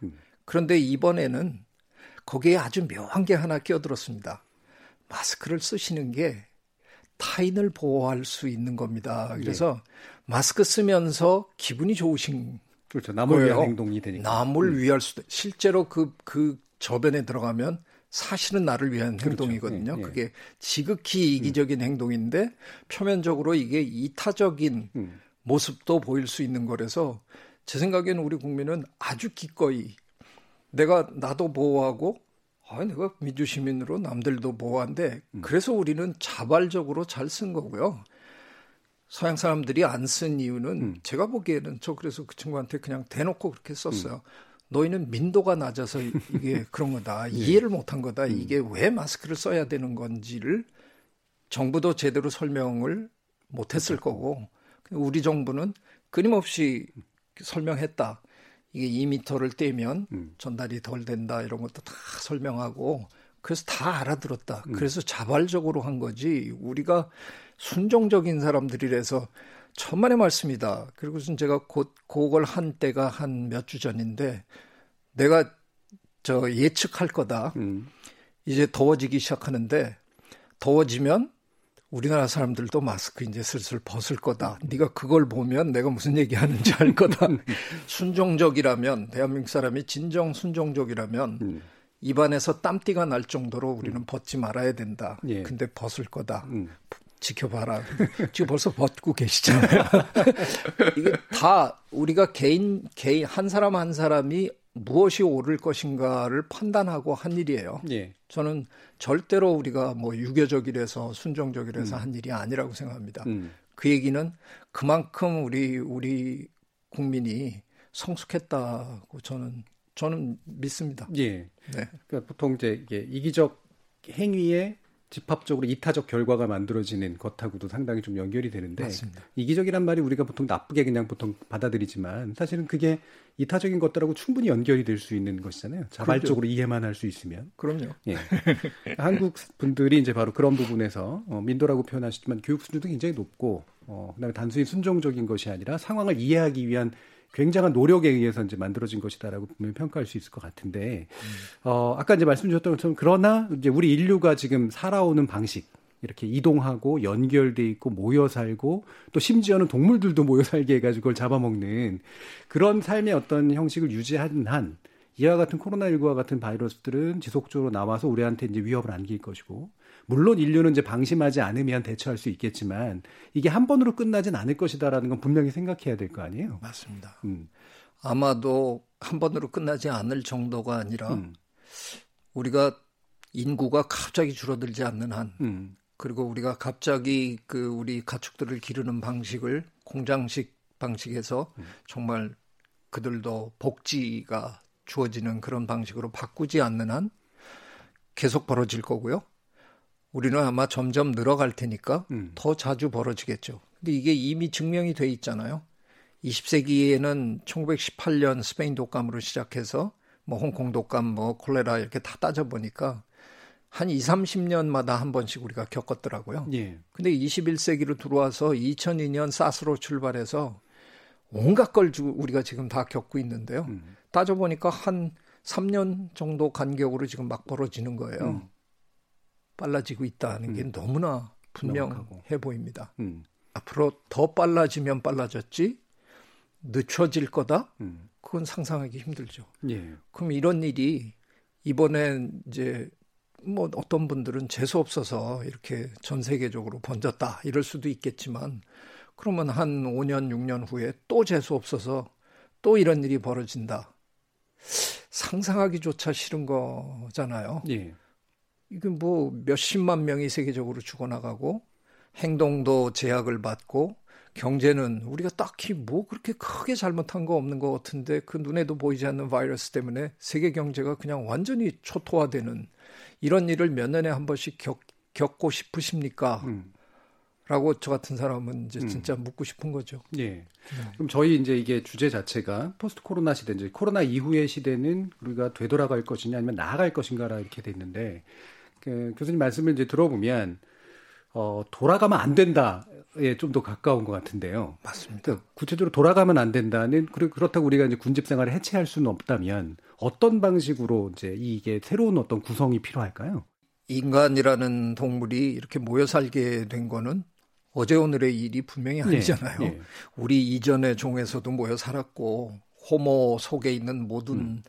그런데 이번에는 거기에 아주 묘한 게 하나 끼어들었습니다. 마스크를 쓰시는 게 타인을 보호할 수 있는 겁니다. 그래서 마스크 쓰면서 기분이 좋으신 그렇죠. 남을 위한 거예요. 행동이 되니까. 남을 위할 수도 실제로 그그 저변에 들어가면 사실은 나를 위한 그렇죠. 행동이거든요. 예, 예. 그게 지극히 이기적인 행동인데 표면적으로 이게 이타적인 음. 모습도 보일 수 있는 거라서 제 생각에는 우리 국민은 아주 기꺼이 내가 나도 보호하고 아, 내가 민주 시민으로 남들도 보호한데 음. 그래서 우리는 자발적으로 잘 쓴 거고요. 서양 사람들이 안 쓴 이유는 음. 제가 보기에는 저 그래서 그 친구한테 그냥 대놓고 그렇게 썼어요. 너희는 민도가 낮아서 이- 이게 *laughs* 그런 거다. 이해를 못한 거다. 이게 왜 마스크를 써야 되는 건지를 정부도 제대로 설명을 못했을 거고 우리 정부는 끊임없이 설명했다. 이게 2미터를 떼면 음. 전달이 덜 된다 이런 것도 다 설명하고 그래서 다 알아들었다. 음. 그래서 자발적으로 한 거지 우리가 순종적인 사람들이라서 천만의 말씀이다. 그리고선 제가 곧 그걸 한 때가 한 몇 주 전인데 내가 저 예측할 거다. 음. 이제 더워지기 시작하는데 더워지면 우리나라 사람들도 마스크 이제 슬슬 벗을 거다. 네가 그걸 보면 내가 무슨 얘기하는지 알 거다. *laughs* 순종적이라면 대한민국 사람이 진정 순종적이라면 음. 입안에서 땀띠가 날 정도로 우리는 벗지 말아야 된다. 예. 근데 벗을 거다. 음. 지켜봐라. *laughs* 지금 벌써 벗고 계시잖아요. *laughs* 이게 다 우리가 개인 개인 한 사람 한 사람이 무엇이 옳을 것인가를 판단하고 한 일이에요. 예. 저는 절대로 우리가 뭐 유교적이라서 순종적이라서 한 일이 아니라고 생각합니다. 음. 그 얘기는 그만큼 우리 우리 국민이 성숙했다고 저는 저는 믿습니다. 예. 네. 그러니까 보통 이제 이게 이기적 행위에 집합적으로 이타적 결과가 만들어지는 것하고도 상당히 좀 연결이 되는데 맞습니다. 이기적이란 말이 우리가 보통 나쁘게 그냥 보통 받아들이지만 사실은 그게 이타적인 것들하고 충분히 연결이 될 수 있는 것이잖아요. 자발적으로 이해만 할 수 있으면. 그럼요. 예. *laughs* 한국 분들이 이제 바로 그런 부분에서 어, 민도라고 표현하시지만 교육 수준도 굉장히 높고 어, 그다음에 단순히 순종적인 것이 아니라 상황을 이해하기 위한 굉장한 노력에 의해서 이제 만들어진 것이다라고 보면 평가할 수 있을 것 같은데 어, 아까 이제 말씀 주셨던 것처럼 그러나 이제 우리 인류가 지금 살아오는 방식 이렇게 이동하고 연결돼 있고 모여 살고 또 심지어는 동물들도 모여 살게 해가지고 그걸 잡아먹는 그런 삶의 어떤 형식을 유지하는 한 이와 같은 코로나19와 같은 바이러스들은 지속적으로 나와서 우리한테 이제 위협을 안길 것이고 물론 인류는 이제 방심하지 않으면 대처할 수 있겠지만 이게 한 번으로 끝나진 않을 것이다라는 건 분명히 생각해야 될 거 아니에요. 맞습니다. 음, 아마도 한 번으로 끝나지 않을 정도가 아니라 음, 우리가 인구가 갑자기 줄어들지 않는 한 음, 그리고 우리가 갑자기 그 우리 가축들을 기르는 방식을 공장식 방식에서 정말 그들도 복지가 주어지는 그런 방식으로 바꾸지 않는 한 계속 벌어질 거고요. 우리는 아마 점점 늘어갈 테니까 음. 더 자주 벌어지겠죠. 근데 이게 이미 증명이 돼 있잖아요. 20세기에는 1918년 스페인 독감으로 시작해서 뭐 홍콩 독감, 뭐 콜레라 이렇게 다 따져 보니까 한 2, 30년마다 한 번씩 우리가 겪었더라고요. 예, 근데 21세기로 들어와서 2002년 사스로 출발해서 온갖 걸 주- 우리가 지금 다 겪고 있는데요. 음. 따져 보니까 한 3년 정도 간격으로 지금 막 벌어지는 거예요. 음. 빨라지고 있다는 게 음. 너무나 분명해. 보입니다. 음, 앞으로 더 빨라지면 빨라졌지 늦춰질 거다? 음, 그건 상상하기 힘들죠. 예, 그럼 이런 일이 이번엔 이제 뭐 어떤 분들은 재수 없어서 이렇게 전 세계적으로 번졌다 이럴 수도 있겠지만 그러면 한 5년, 6년 후에 또 재수 없어서 또 이런 일이 벌어진다. 상상하기조차 싫은 거잖아요. 예. 이게 뭐 몇십만 명이 세계적으로 죽어나가고 행동도 제약을 받고 경제는 우리가 딱히 뭐 그렇게 크게 잘못한 거 없는 것 같은데 그 눈에도 보이지 않는 바이러스 때문에 세계 경제가 그냥 완전히 초토화되는 이런 일을 몇 년에 한 번씩 겪, 겪고 싶으십니까? 음. 라고 저 같은 사람은 이제 음. 진짜 묻고 싶은 거죠. 예. 그럼 저희 이제 이게 주제 자체가 포스트 코로나 시대 이제 코로나 이후의 시대는 우리가 되돌아갈 것이냐 아니면 나아갈 것인가라 이렇게 돼 있는데 그 교수님 말씀을 이제 들어보면 어 돌아가면 안 된다에 좀 더 가까운 것 같은데요. 맞습니다. 그러니까 구체적으로 돌아가면 안 된다는 그렇다고 우리가 이제 군집 생활을 해체할 수는 없다면 어떤 방식으로 이제 이게 새로운 어떤 구성이 필요할까요? 인간이라는 동물이 이렇게 모여 살게 된 거는 어제 오늘의 일이 분명히 아니잖아요. 예, 예. 우리 이전의 종에서도 모여 살았고 호모 속에 있는 모든 음.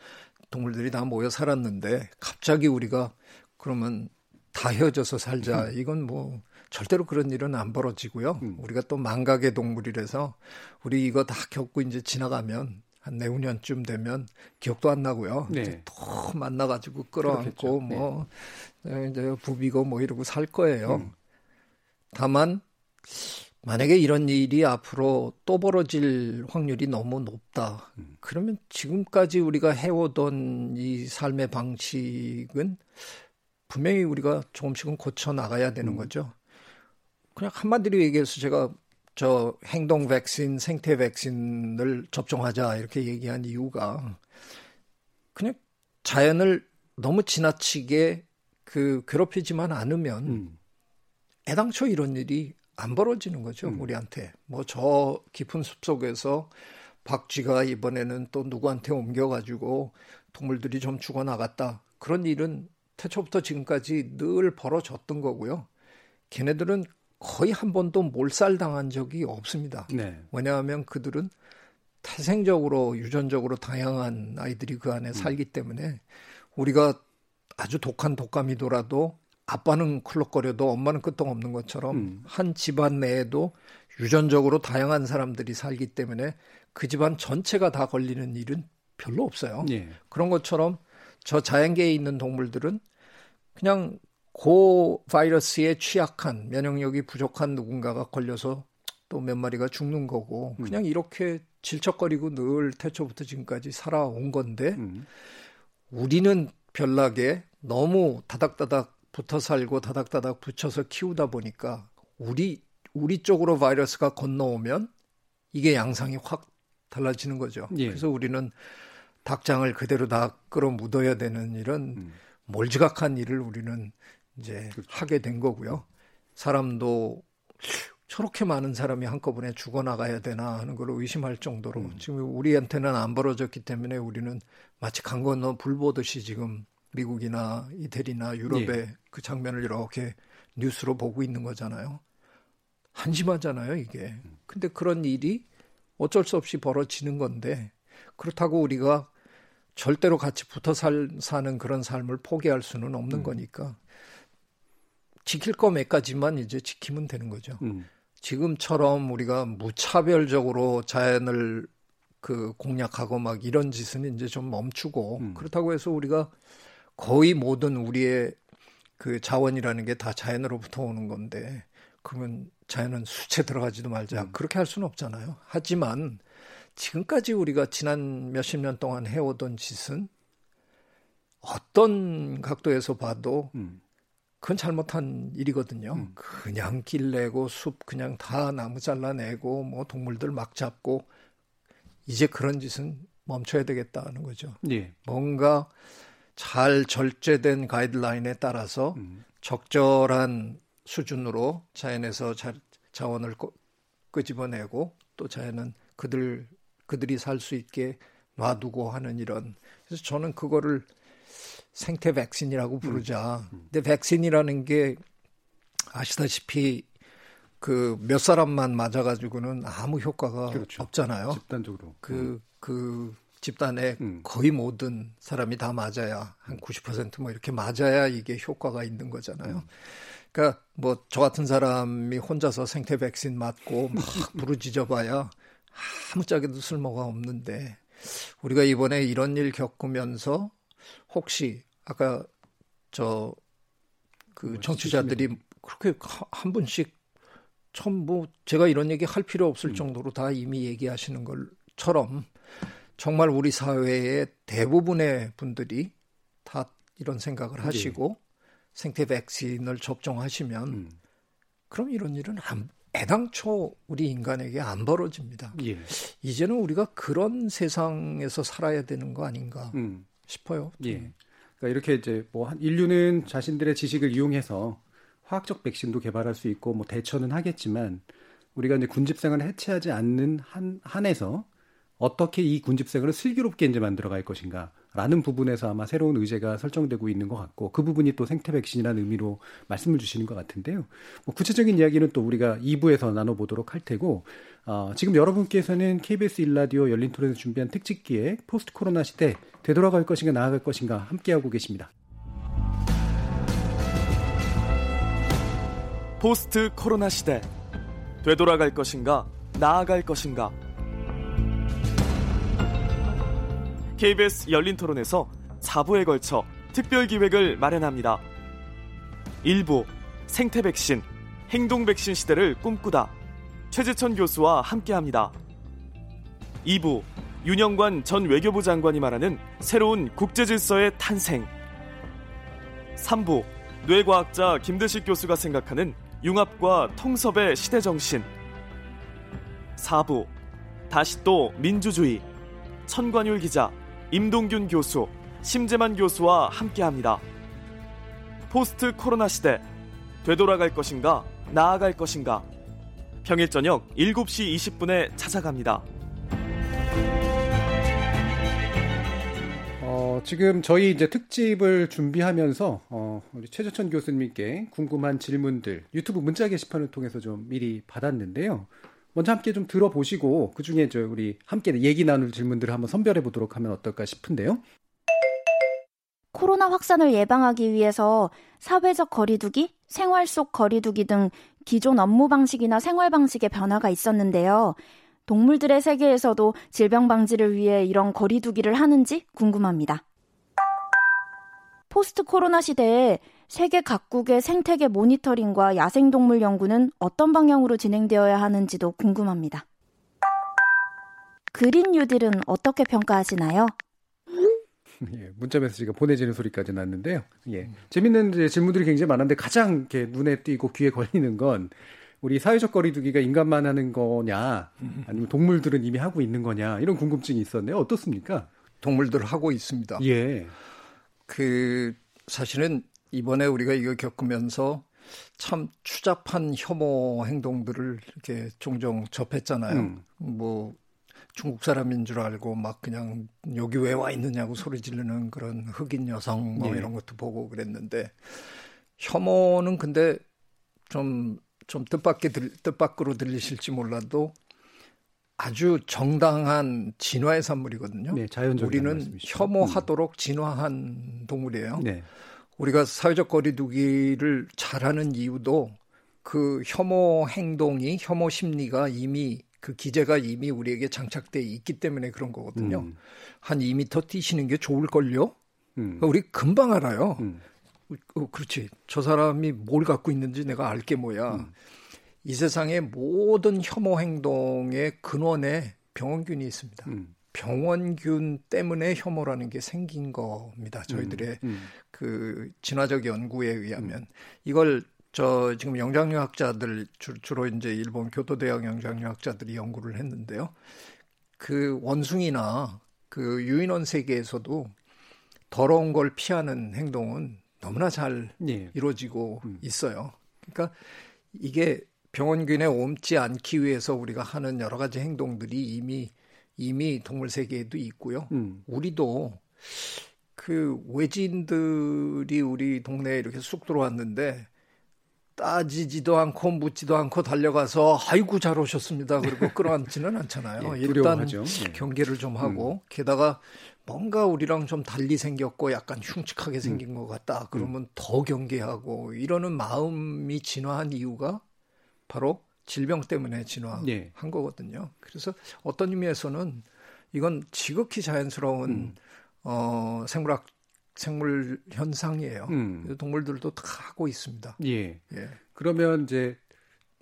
동물들이 다 모여 살았는데 갑자기 우리가 그러면 다 헤어져서 살자. 이건 뭐 절대로 그런 일은 안 벌어지고요. 음. 우리가 또 망각의 동물이라서 우리 이거 다 겪고 이제 지나가면 한 내후년쯤 되면 기억도 안 나고요. 네. 이제 또 만나가지고 끌어안고 그렇겠죠. 뭐 이제 부비고 뭐 이러고 살 거예요. 음. 다만 만약에 이런 일이 앞으로 또 벌어질 확률이 너무 높다. 음. 그러면 지금까지 우리가 해오던 이 삶의 방식은 분명히 우리가 조금씩은 고쳐 나가야 되는 음. 거죠. 그냥 한마디로 얘기해서 제가 저 행동 백신, 생태 백신을 접종하자 이렇게 얘기한 이유가 그냥 자연을 너무 지나치게 그 괴롭히지만 않으면 음. 애당초 이런 일이 안 벌어지는 거죠, 음. 우리한테. 뭐 저 깊은 숲 속에서 박쥐가 이번에는 또 누구한테 옮겨가지고 동물들이 좀 죽어나갔다. 그런 일은 태초부터 지금까지 늘 벌어졌던 거고요. 걔네들은 거의 한 번도 몰살당한 적이 없습니다. 네. 왜냐하면 그들은 태생적으로 유전적으로 다양한 아이들이 그 안에 살기 때문에 우리가 아주 독한 독감이더라도 아빠는 쿨럭거려도 엄마는 끄떡없는 것처럼 음. 한 집안 내에도 유전적으로 다양한 사람들이 살기 때문에 그 집안 전체가 다 걸리는 일은 별로 없어요. 예. 그런 것처럼 저 자연계에 있는 동물들은 그냥 고 바이러스에 취약한 면역력이 부족한 누군가가 걸려서 또 몇 마리가 죽는 거고 그냥 이렇게 질척거리고 늘 태초부터 지금까지 살아온 건데 음. 우리는 별나게 너무 다닥다닥 붙어 살고 다닥다닥 붙여서 키우다 보니까 우리 우리 쪽으로 바이러스가 건너오면 이게 양상이 확 달라지는 거죠. 예. 그래서 우리는 닭장을 그대로 다 끌어 묻어야 되는 이런 음. 몰지각한 일을 우리는 이제 그렇죠. 하게 된 거고요. 사람도 저렇게 많은 사람이 한꺼번에 죽어나가야 되나 하는 걸 의심할 정도로 음. 지금 우리한테는 안 벌어졌기 때문에 우리는 마치 강 건너 불 보듯이 지금 미국이나 이태리나 유럽의 예. 그 장면을 이렇게 뉴스로 보고 있는 거잖아요. 한심하잖아요, 이게. 근데 그런 일이 어쩔 수 없이 벌어지는 건데 그렇다고 우리가 절대로 같이 붙어 살, 사는 그런 삶을 포기할 수는 없는 음. 거니까 지킬 거 몇 가지만 이제 지키면 되는 거죠. 음. 지금처럼 우리가 무차별적으로 자연을 그 공략하고 막 이런 짓은 이제 좀 멈추고 음. 그렇다고 해서 우리가 거의 모든 우리의 그 자원이라는 게 다 자연으로부터 오는 건데 그러면 자연은 수채 들어가지도 말자 음. 그렇게 할 수는 없잖아요. 하지만 지금까지 우리가 지난 몇십 년 동안 해오던 짓은 어떤 각도에서 봐도 음. 그건 잘못한 일이거든요. 음. 그냥 길 내고 숲 그냥 다 나무 잘라내고 뭐 동물들 막 잡고 이제 그런 짓은 멈춰야 되겠다는 거죠. 예. 뭔가 잘 절제된 가이드라인에 따라서 음. 적절한 수준으로 자연에서 자, 자원을 꼬- 끄집어내고 또 자연은 그들 그들이 살 수 있게 놔두고 하는 이런 그래서 저는 그거를 생태 백신이라고 부르자. 근데 백신이라는 게 아시다시피 그 몇 사람만 맞아가지고는 아무 효과가 그렇죠. 없잖아요. 집단적으로. 그, 그 집단의 음. 거의 모든 사람이 다 맞아야 한 90%뭐 이렇게 맞아야 이게 효과가 있는 거잖아요. 그러니까 뭐 저 같은 사람이 혼자서 생태 백신 맞고 막 *laughs* 부르짖어 봐야 아무짝에도 쓸모가 없는데 우리가 이번에 이런 일 겪으면서 혹시 아까 저 그 정치자들이 그렇게 한 분씩 참뭐 제가 이런 얘기 할 필요 없을 음. 정도로 다 이미 얘기하시는 것처럼 정말 우리 사회의 대부분의 분들이 다 이런 생각을 하시고 예. 생태 백신을 접종하시면 음. 그럼 이런 일은 안, 애당초 우리 인간에게 안 벌어집니다. 예. 이제는 우리가 그런 세상에서 살아야 되는 거 아닌가 음. 싶어요. 예. 그러니까 이렇게 이제 뭐 인류는 자신들의 지식을 이용해서 화학적 백신도 개발할 수 있고 뭐 대처는 하겠지만 우리가 이제 군집생을 해체하지 않는 한 한에서 어떻게 이 군집생을 슬기롭게 이제 만들어갈 것인가 라는 부분에서 아마 새로운 의제가 설정되고 있는 것 같고 그 부분이 또 생태 백신이라는 의미로 말씀을 주시는 것 같은데요. 뭐 구체적인 이야기는 또 우리가 2부에서 나눠보도록 할 테고 어, 지금 여러분께서는 KBS 일라디오 열린 토론에서 준비한 특집 기획 포스트 코로나 시대 되돌아갈 것인가 나아갈 것인가 함께하고 계십니다. 포스트 코로나 시대 되돌아갈 것인가 나아갈 것인가 KBS 열린 토론에서 4부에 걸쳐 특별 기획을 마련합니다. 1부 생태 백신, 행동 백신 시대를 꿈꾸다. 최재천 교수와 함께합니다. 2부 윤영관 전 외교부 장관이 말하는 새로운 국제 질서의 탄생. 3부 뇌과학자 김대식 교수가 생각하는 융합과 통섭의 시대 정신. 4부 다시 또 민주주의. 천관율 기자 임동균 교수, 심재만 교수와 함께합니다. 포스트 코로나 시대 되돌아갈 것인가 나아갈 것인가 평일 저녁 7시 20분에 찾아갑니다. 어, 지금 저희 이제 특집을 준비하면서 어, 우리 최재천 교수님께 궁금한 질문들 유튜브 문자 게시판을 통해서 좀 미리 받았는데요. 먼저 함께 좀 들어보시고 그 중에 저 우리 함께 얘기 나눌 질문들을 한번 선별해 보도록 하면 어떨까 싶은데요. 코로나 확산을 예방하기 위해서 사회적 거리두기, 생활 속 거리두기 등 기존 업무 방식이나 생활 방식의 변화가 있었는데요. 동물들의 세계에서도 질병 방지를 위해 이런 거리두기를 하는지 궁금합니다. 포스트 코로나 시대에 세계 각국의 생태계 모니터링과 야생동물 연구는 어떤 방향으로 진행되어야 하는지도 궁금합니다. 그린 뉴딜은 어떻게 평가하시나요? 예, 문자 메시지가 보내지는 소리까지 났는데요. 예, 재밌는 질문들이 굉장히 많은데 가장 이렇게 눈에 띄고 귀에 걸리는 건 우리 사회적 거리두기가 인간만 하는 거냐, 아니면 동물들은 이미 하고 있는 거냐 이런 궁금증이 있었네요. 어떻습니까? 동물들 하고 있습니다. 예. 그 사실은 이번에 우리가 이거 겪으면서 참 추잡한 혐오 행동들을 이렇게 종종 접했잖아요. 음. 뭐 중국 사람인 줄 알고 막 그냥 여기 왜 와 있느냐고 소리 지르는 그런 흑인 여성 뭐 네. 이런 것도 보고 그랬는데 혐오는 근데 좀, 좀 뜻밖에 들, 뜻밖으로 들리실지 몰라도 아주 정당한 진화의 산물이거든요. 네, 자연적인 우리는 혐오하도록 음. 진화한 동물이에요. 네. 우리가 사회적 거리두기를 잘하는 이유도 그 혐오 행동이 혐오 심리가 이미 그 기제가 이미 우리에게 장착돼 있기 때문에 그런 거거든요. 음. 한 2미터 뛰시는 게 좋을걸요? 음. 그러니까 우리 금방 알아요. 음. 어, 그렇지. 저 사람이 뭘 갖고 있는지 내가 알게 뭐야. 음. 이 세상의 모든 혐오 행동의 근원에 병원균이 있습니다. 음. 병원균 때문에 혐오라는 게 생긴 겁니다. 저희들의 음, 음. 그 진화적 연구에 의하면 이걸 저 지금 영장류학자들 주로 이제 일본 교토대학 영장류학자들이 연구를 했는데요. 그 원숭이나 그 유인원 세계에서도 더러운 걸 피하는 행동은 너무나 잘 네. 이루어지고 음. 있어요. 그러니까 이게 병원균에 옮지 않기 위해서 우리가 하는 여러 가지 행동들이 이미 이미 동물 세계에도 있고요. 음. 우리도 그 외지인들이 우리 동네에 이렇게 쑥 들어왔는데 따지지도 않고 묻지도 않고 달려가서 아이고 잘 오셨습니다. 그리고 끌어안지는 *laughs* 않잖아요. 예, 일단. 예. 경계를 좀 하고 음. 게다가 뭔가 우리랑 좀 달리 생겼고 약간 흉측하게 생긴 것 같다. 그러면 더 경계하고 이러는 마음이 진화한 이유가 바로 질병 때문에 진화한 예. 거거든요. 그래서 어떤 의미에서는 이건 지극히 자연스러운 음. 어, 생물학 생물 현상이에요. 음. 동물들도 다 하고 있습니다. 예. 예. 그러면 이제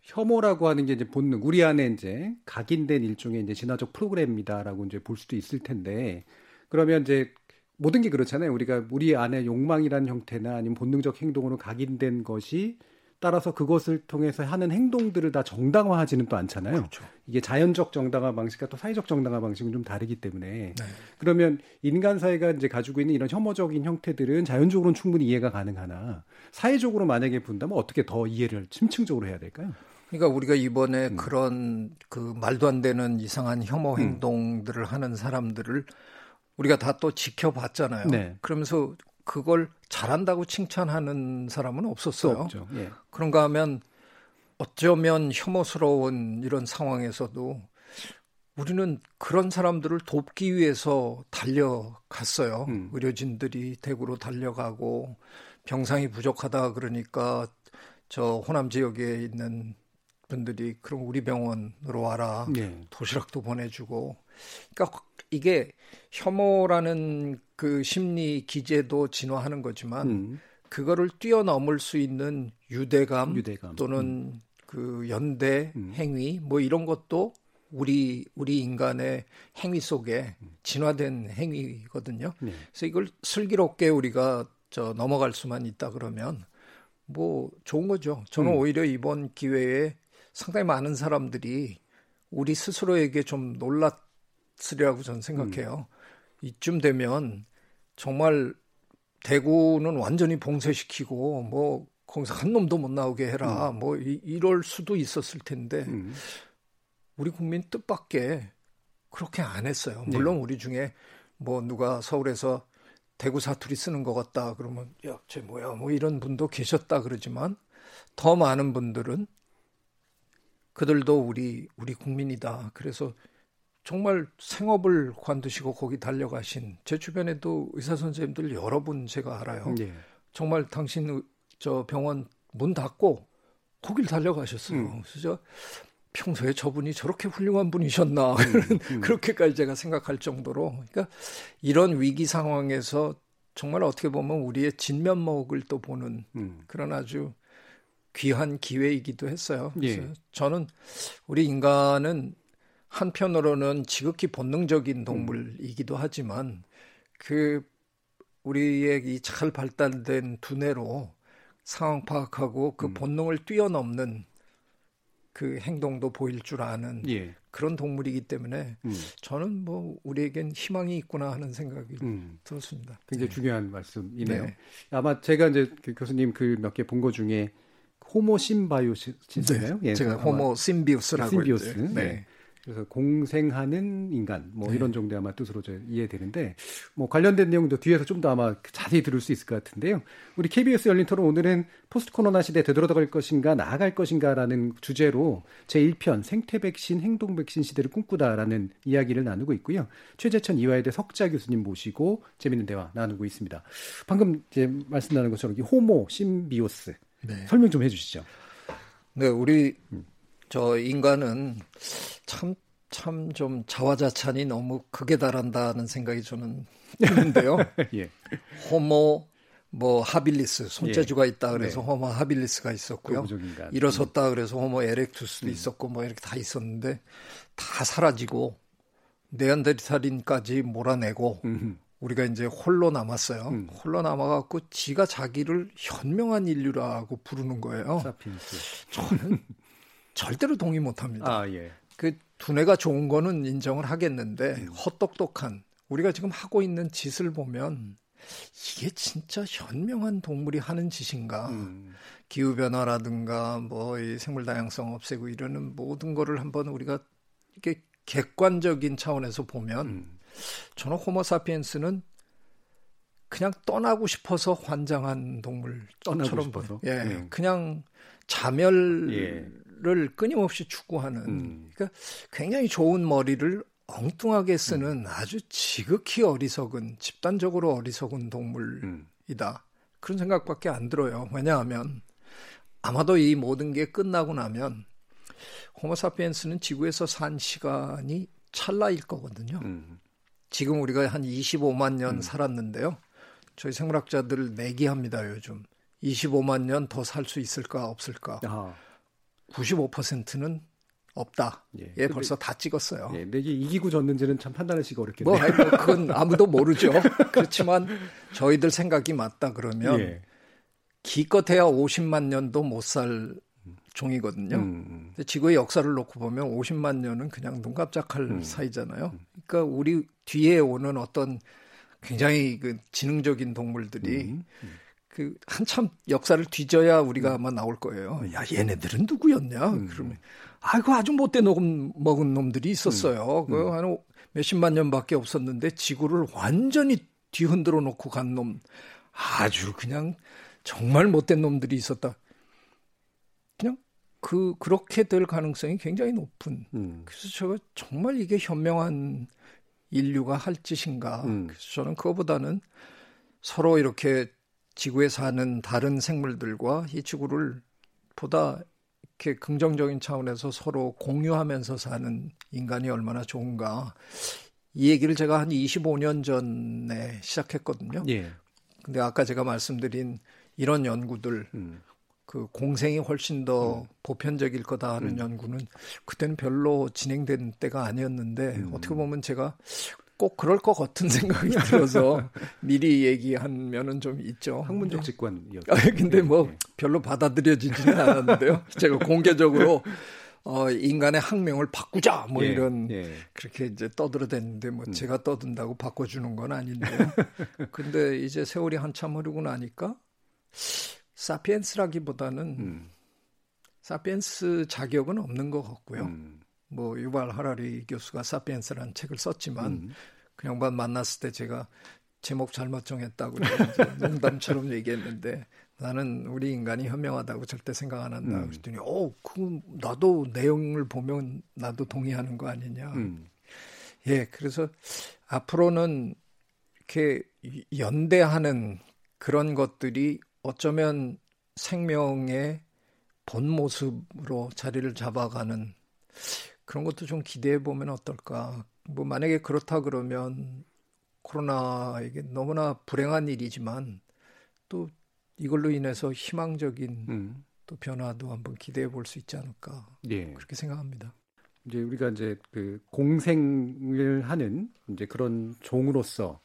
혐오라고 하는 게 이제 본능, 우리 안에 이제 각인된 일종의 이제 진화적 프로그램이다라고 이제 볼 수도 있을 텐데, 그러면 이제 모든 게 그렇잖아요. 우리가 우리 안에 욕망이라는 형태나 아니면 본능적 행동으로 각인된 것이 따라서 그것을 통해서 하는 행동들을 다 정당화하지는 또 않잖아요. 그렇죠. 이게 자연적 정당화 방식과 또 사회적 정당화 방식은 좀 다르기 때문에 네. 그러면 인간 사회가 이제 가지고 있는 이런 혐오적인 형태들은 자연적으로는 충분히 이해가 가능하나 사회적으로 만약에 본다면 어떻게 더 이해를 심층적으로 해야 될까요? 그러니까 우리가 이번에 음. 그런 그 말도 안 되는 이상한 혐오 행동들을 하는 사람들을 우리가 다 또 지켜봤잖아요. 네. 그러면서 그걸 잘한다고 칭찬하는 사람은 수 없었어요. 예. 그런가 하면 어쩌면 혐오스러운 이런 상황에서도 우리는 그런 사람들을 돕기 위해서 달려갔어요. 음. 의료진들이 대구로 달려가고 병상이 부족하다 그러니까 저 호남 지역에 있는 분들이 그럼 우리 병원으로 와라. 예. 도시락도 보내주고. 그러니까 이게 혐오라는 그 심리 기제도 진화하는 거지만 음. 그거를 뛰어넘을 수 있는 유대감, 유대감. 또는 그 연대 음. 행위 뭐 이런 것도 우리 우리 인간의 행위 속에 진화된 행위거든요. 네. 그래서 이걸 슬기롭게 우리가 저 넘어갈 수만 있다 그러면 뭐 좋은 거죠. 저는 음. 오히려 이번 기회에 상당히 많은 사람들이 우리 스스로에게 좀 놀랐 으리라고 저는 생각해요. 음. 이쯤 되면 정말 대구는 완전히 봉쇄시키고 뭐 거기서 한 놈도 못 나오게 해라. 뭐 이, 이럴 수도 있었을 텐데 음. 우리 국민 뜻밖의 그렇게 안 했어요. 네. 물론 우리 중에 뭐 누가 서울에서 대구 사투리 쓰는 것 같다 그러면 야, 쟤 뭐야 뭐 이런 분도 계셨다 그러지만 더 많은 분들은 그들도 우리 우리 국민이다. 그래서 정말 생업을 관두시고 거기 달려가신 제 주변에도 의사 선생님들 여러 분 제가 알아요. 예. 정말 당신 의- 저 병원 문 닫고 거길 달려가셨어요. 음. 그래서 평소에 저분이 저렇게 훌륭한 분이셨나 음. *laughs* 그렇게까지 제가 생각할 정도로 그러니까 이런 위기 상황에서 정말 어떻게 보면 우리의 진면목을 또 보는 음. 그런 아주 귀한 기회이기도 했어요. 그래서 예. 저는 우리 인간은 한편으로는 지극히 본능적인 동물이기도 하지만 그 우리의 이 잘 발달된 두뇌로 상황 파악하고 그 음. 본능을 뛰어넘는 그 행동도 보일 줄 아는 예. 그런 동물이기 때문에 음. 저는 뭐 우리에겐 희망이 있구나 하는 생각이 음. 들었습니다. 굉장히 네. 중요한 말씀이네요. 네. 아마 제가 이제 그 교수님 글몇개 본 거 중에 Homo symbiosis인가요? 네. 제가 아마 Homo symbious라고 symbious. 했대요. 네. 그래서 공생하는 인간 뭐 네. 이런 정도의 아마 뜻으로 저 이해되는데 뭐 관련된 내용도 뒤에서 좀 더 아마 자세히 들을 수 있을 것 같은데요. 우리 KBS 열린 토론 오늘은 포스트 코로나 시대 되돌아갈 것인가 나아갈 것인가라는 주제로 제 1편 생태 백신 행동 백신 시대를 꿈꾸다라는 이야기를 나누고 있고요. 최재천 이화여대 석자 교수님 모시고 재밌는 대화 나누고 있습니다. 방금 이제 말씀 나눈 것처럼 이 호모 심비오스 네. 설명 좀 해주시죠. 네, 우리 저 인간은 참 참 좀 자화자찬이 너무 극에 달한다는 생각이 저는 드는데요. *laughs* 예. 호모 뭐 하빌리스 손재주가 있다 그래서 네. 호모 하빌리스가 있었고요. 일어섰다 그래서 호모 에렉투스도 있었고 뭐 이렇게 다 있었는데 다 사라지고 네안데르탈인까지 몰아내고 음. 우리가 이제 홀로 남았어요. 음. 홀로 남아갖고 지가 자기를 현명한 인류라고 부르는 거예요. 사피엔스. 저는 절대로 동의 못합니다. 아 예. 그 두뇌가 좋은 거는 인정을 하겠는데 음. 헛똑똑한 우리가 지금 하고 있는 짓을 보면 이게 진짜 현명한 동물이 하는 짓인가? 음. 기후 변화라든가 뭐 이 생물 다양성 없애고 이러는 모든 거를 한번 우리가 이게 객관적인 차원에서 보면 음. 저는 호모사피엔스는 그냥 떠나고 싶어서 환장한 동물처럼 떠나고 싶어서? 예, 네. 그냥 자멸 을 예. 끊임없이 추구하는 음. 그러니까 굉장히 좋은 머리를 엉뚱하게 쓰는 음. 아주 지극히 어리석은 집단적으로 어리석은 동물이다. 음. 그런 생각밖에 안 들어요. 왜냐하면 아마도 이 모든 게 끝나고 나면 호모사피엔스는 지구에서 산 시간이 찰나일 거거든요. 음. 지금 우리가 한 25만 년 음. 살았는데요. 저희 생물학자들 내기합니다, 요즘. 25만 년 더 살 수 있을까, 없을까. 아. 95%는 없다. 예, 예 벌써 다 찍었어요. 예, 근데 이게 이기고 졌는지는 참 판단하시기 어렵겠네요. 뭐, 뭐 *laughs* 그건 아무도 모르죠. 그렇지만 저희들 생각이 맞다 그러면 예. 기껏해야 50만 년도 못 살 종이거든요. 음. 지구의 역사를 놓고 보면 50만 년은 그냥 눈 깜짝할 음. 사이잖아요. 그러니까 우리 뒤에 오는 어떤 굉장히 그 지능적인 동물들이 음. 음. 그 한참 역사를 뒤져야 우리가 음. 아마 나올 거예요. 야 얘네들은 누구였냐? 음. 그러면 아이고 아주 못돼 녹음 먹은 놈들이 있었어요. 음. 그한 몇십만 년밖에 없었는데 지구를 완전히 뒤흔들어 놓고 간 놈 아주 그냥 정말 못된 놈들이 있었다. 그냥 그 그렇게 될 가능성이 굉장히 높은. 음. 그래서 제가 정말 이게 현명한 인류가 할 짓인가. 음. 그래서 저는 그거보다는 서로 이렇게 지구에 사는 다른 생물들과 이 지구를 보다 이렇게 긍정적인 차원에서 서로 공유하면서 사는 인간이 얼마나 좋은가. 이 얘기를 제가 한 25년 전에 시작했거든요. 예. 근데 아까 제가 말씀드린 이런 연구들 음. 그 공생이 훨씬 더 음. 보편적일 거다 하는 음. 연구는 그때는 별로 진행된 때가 아니었는데 음. 어떻게 보면 제가 꼭 그럴 것 같은 생각이 *laughs* 들어서 미리 얘기하면은 좀 있죠. 학문적 직관이었죠. 아, 근데 뭐 네. 별로 받아들여지지는 않았는데요. *laughs* 제가 공개적으로 어, 인간의 학명을 바꾸자 뭐 예, 이런 예. 그렇게 이제 떠들어댔는데 뭐 음. 제가 떠든다고 바꿔주는 건 아닌데요. *laughs* 근데 이제 세월이 한참 흐르고 나니까 사피엔스라기보다는 음. 사피엔스 자격은 없는 것 같고요. 음. 뭐 유발 하라리 교수가 사피엔스라는 책을 썼지만 음. 그 양반 만났을 때 제가 제목 잘못 정했다고 농담처럼 얘기했는데 나는 우리 인간이 현명하다고 절대 생각 안 한다. 음. 그랬더니 어, 그 나도 내용을 보면 나도 동의하는 거 아니냐. 음. 예, 그래서 앞으로는 이렇게 연대하는 그런 것들이 어쩌면 생명의 본 모습으로 자리를 잡아가는 그런 것도 좀 기대해 보면 어떨까. 뭐 만약에 그렇다 그러면 코로나 이게 너무나 불행한 일이지만 또 이걸로 인해서 희망적인 음. 또 변화도 한번 기대해 볼 수 있지 않을까. 예. 그렇게 생각합니다. 이제 우리가 이제 그 공생을 하는 이제 그런 종으로서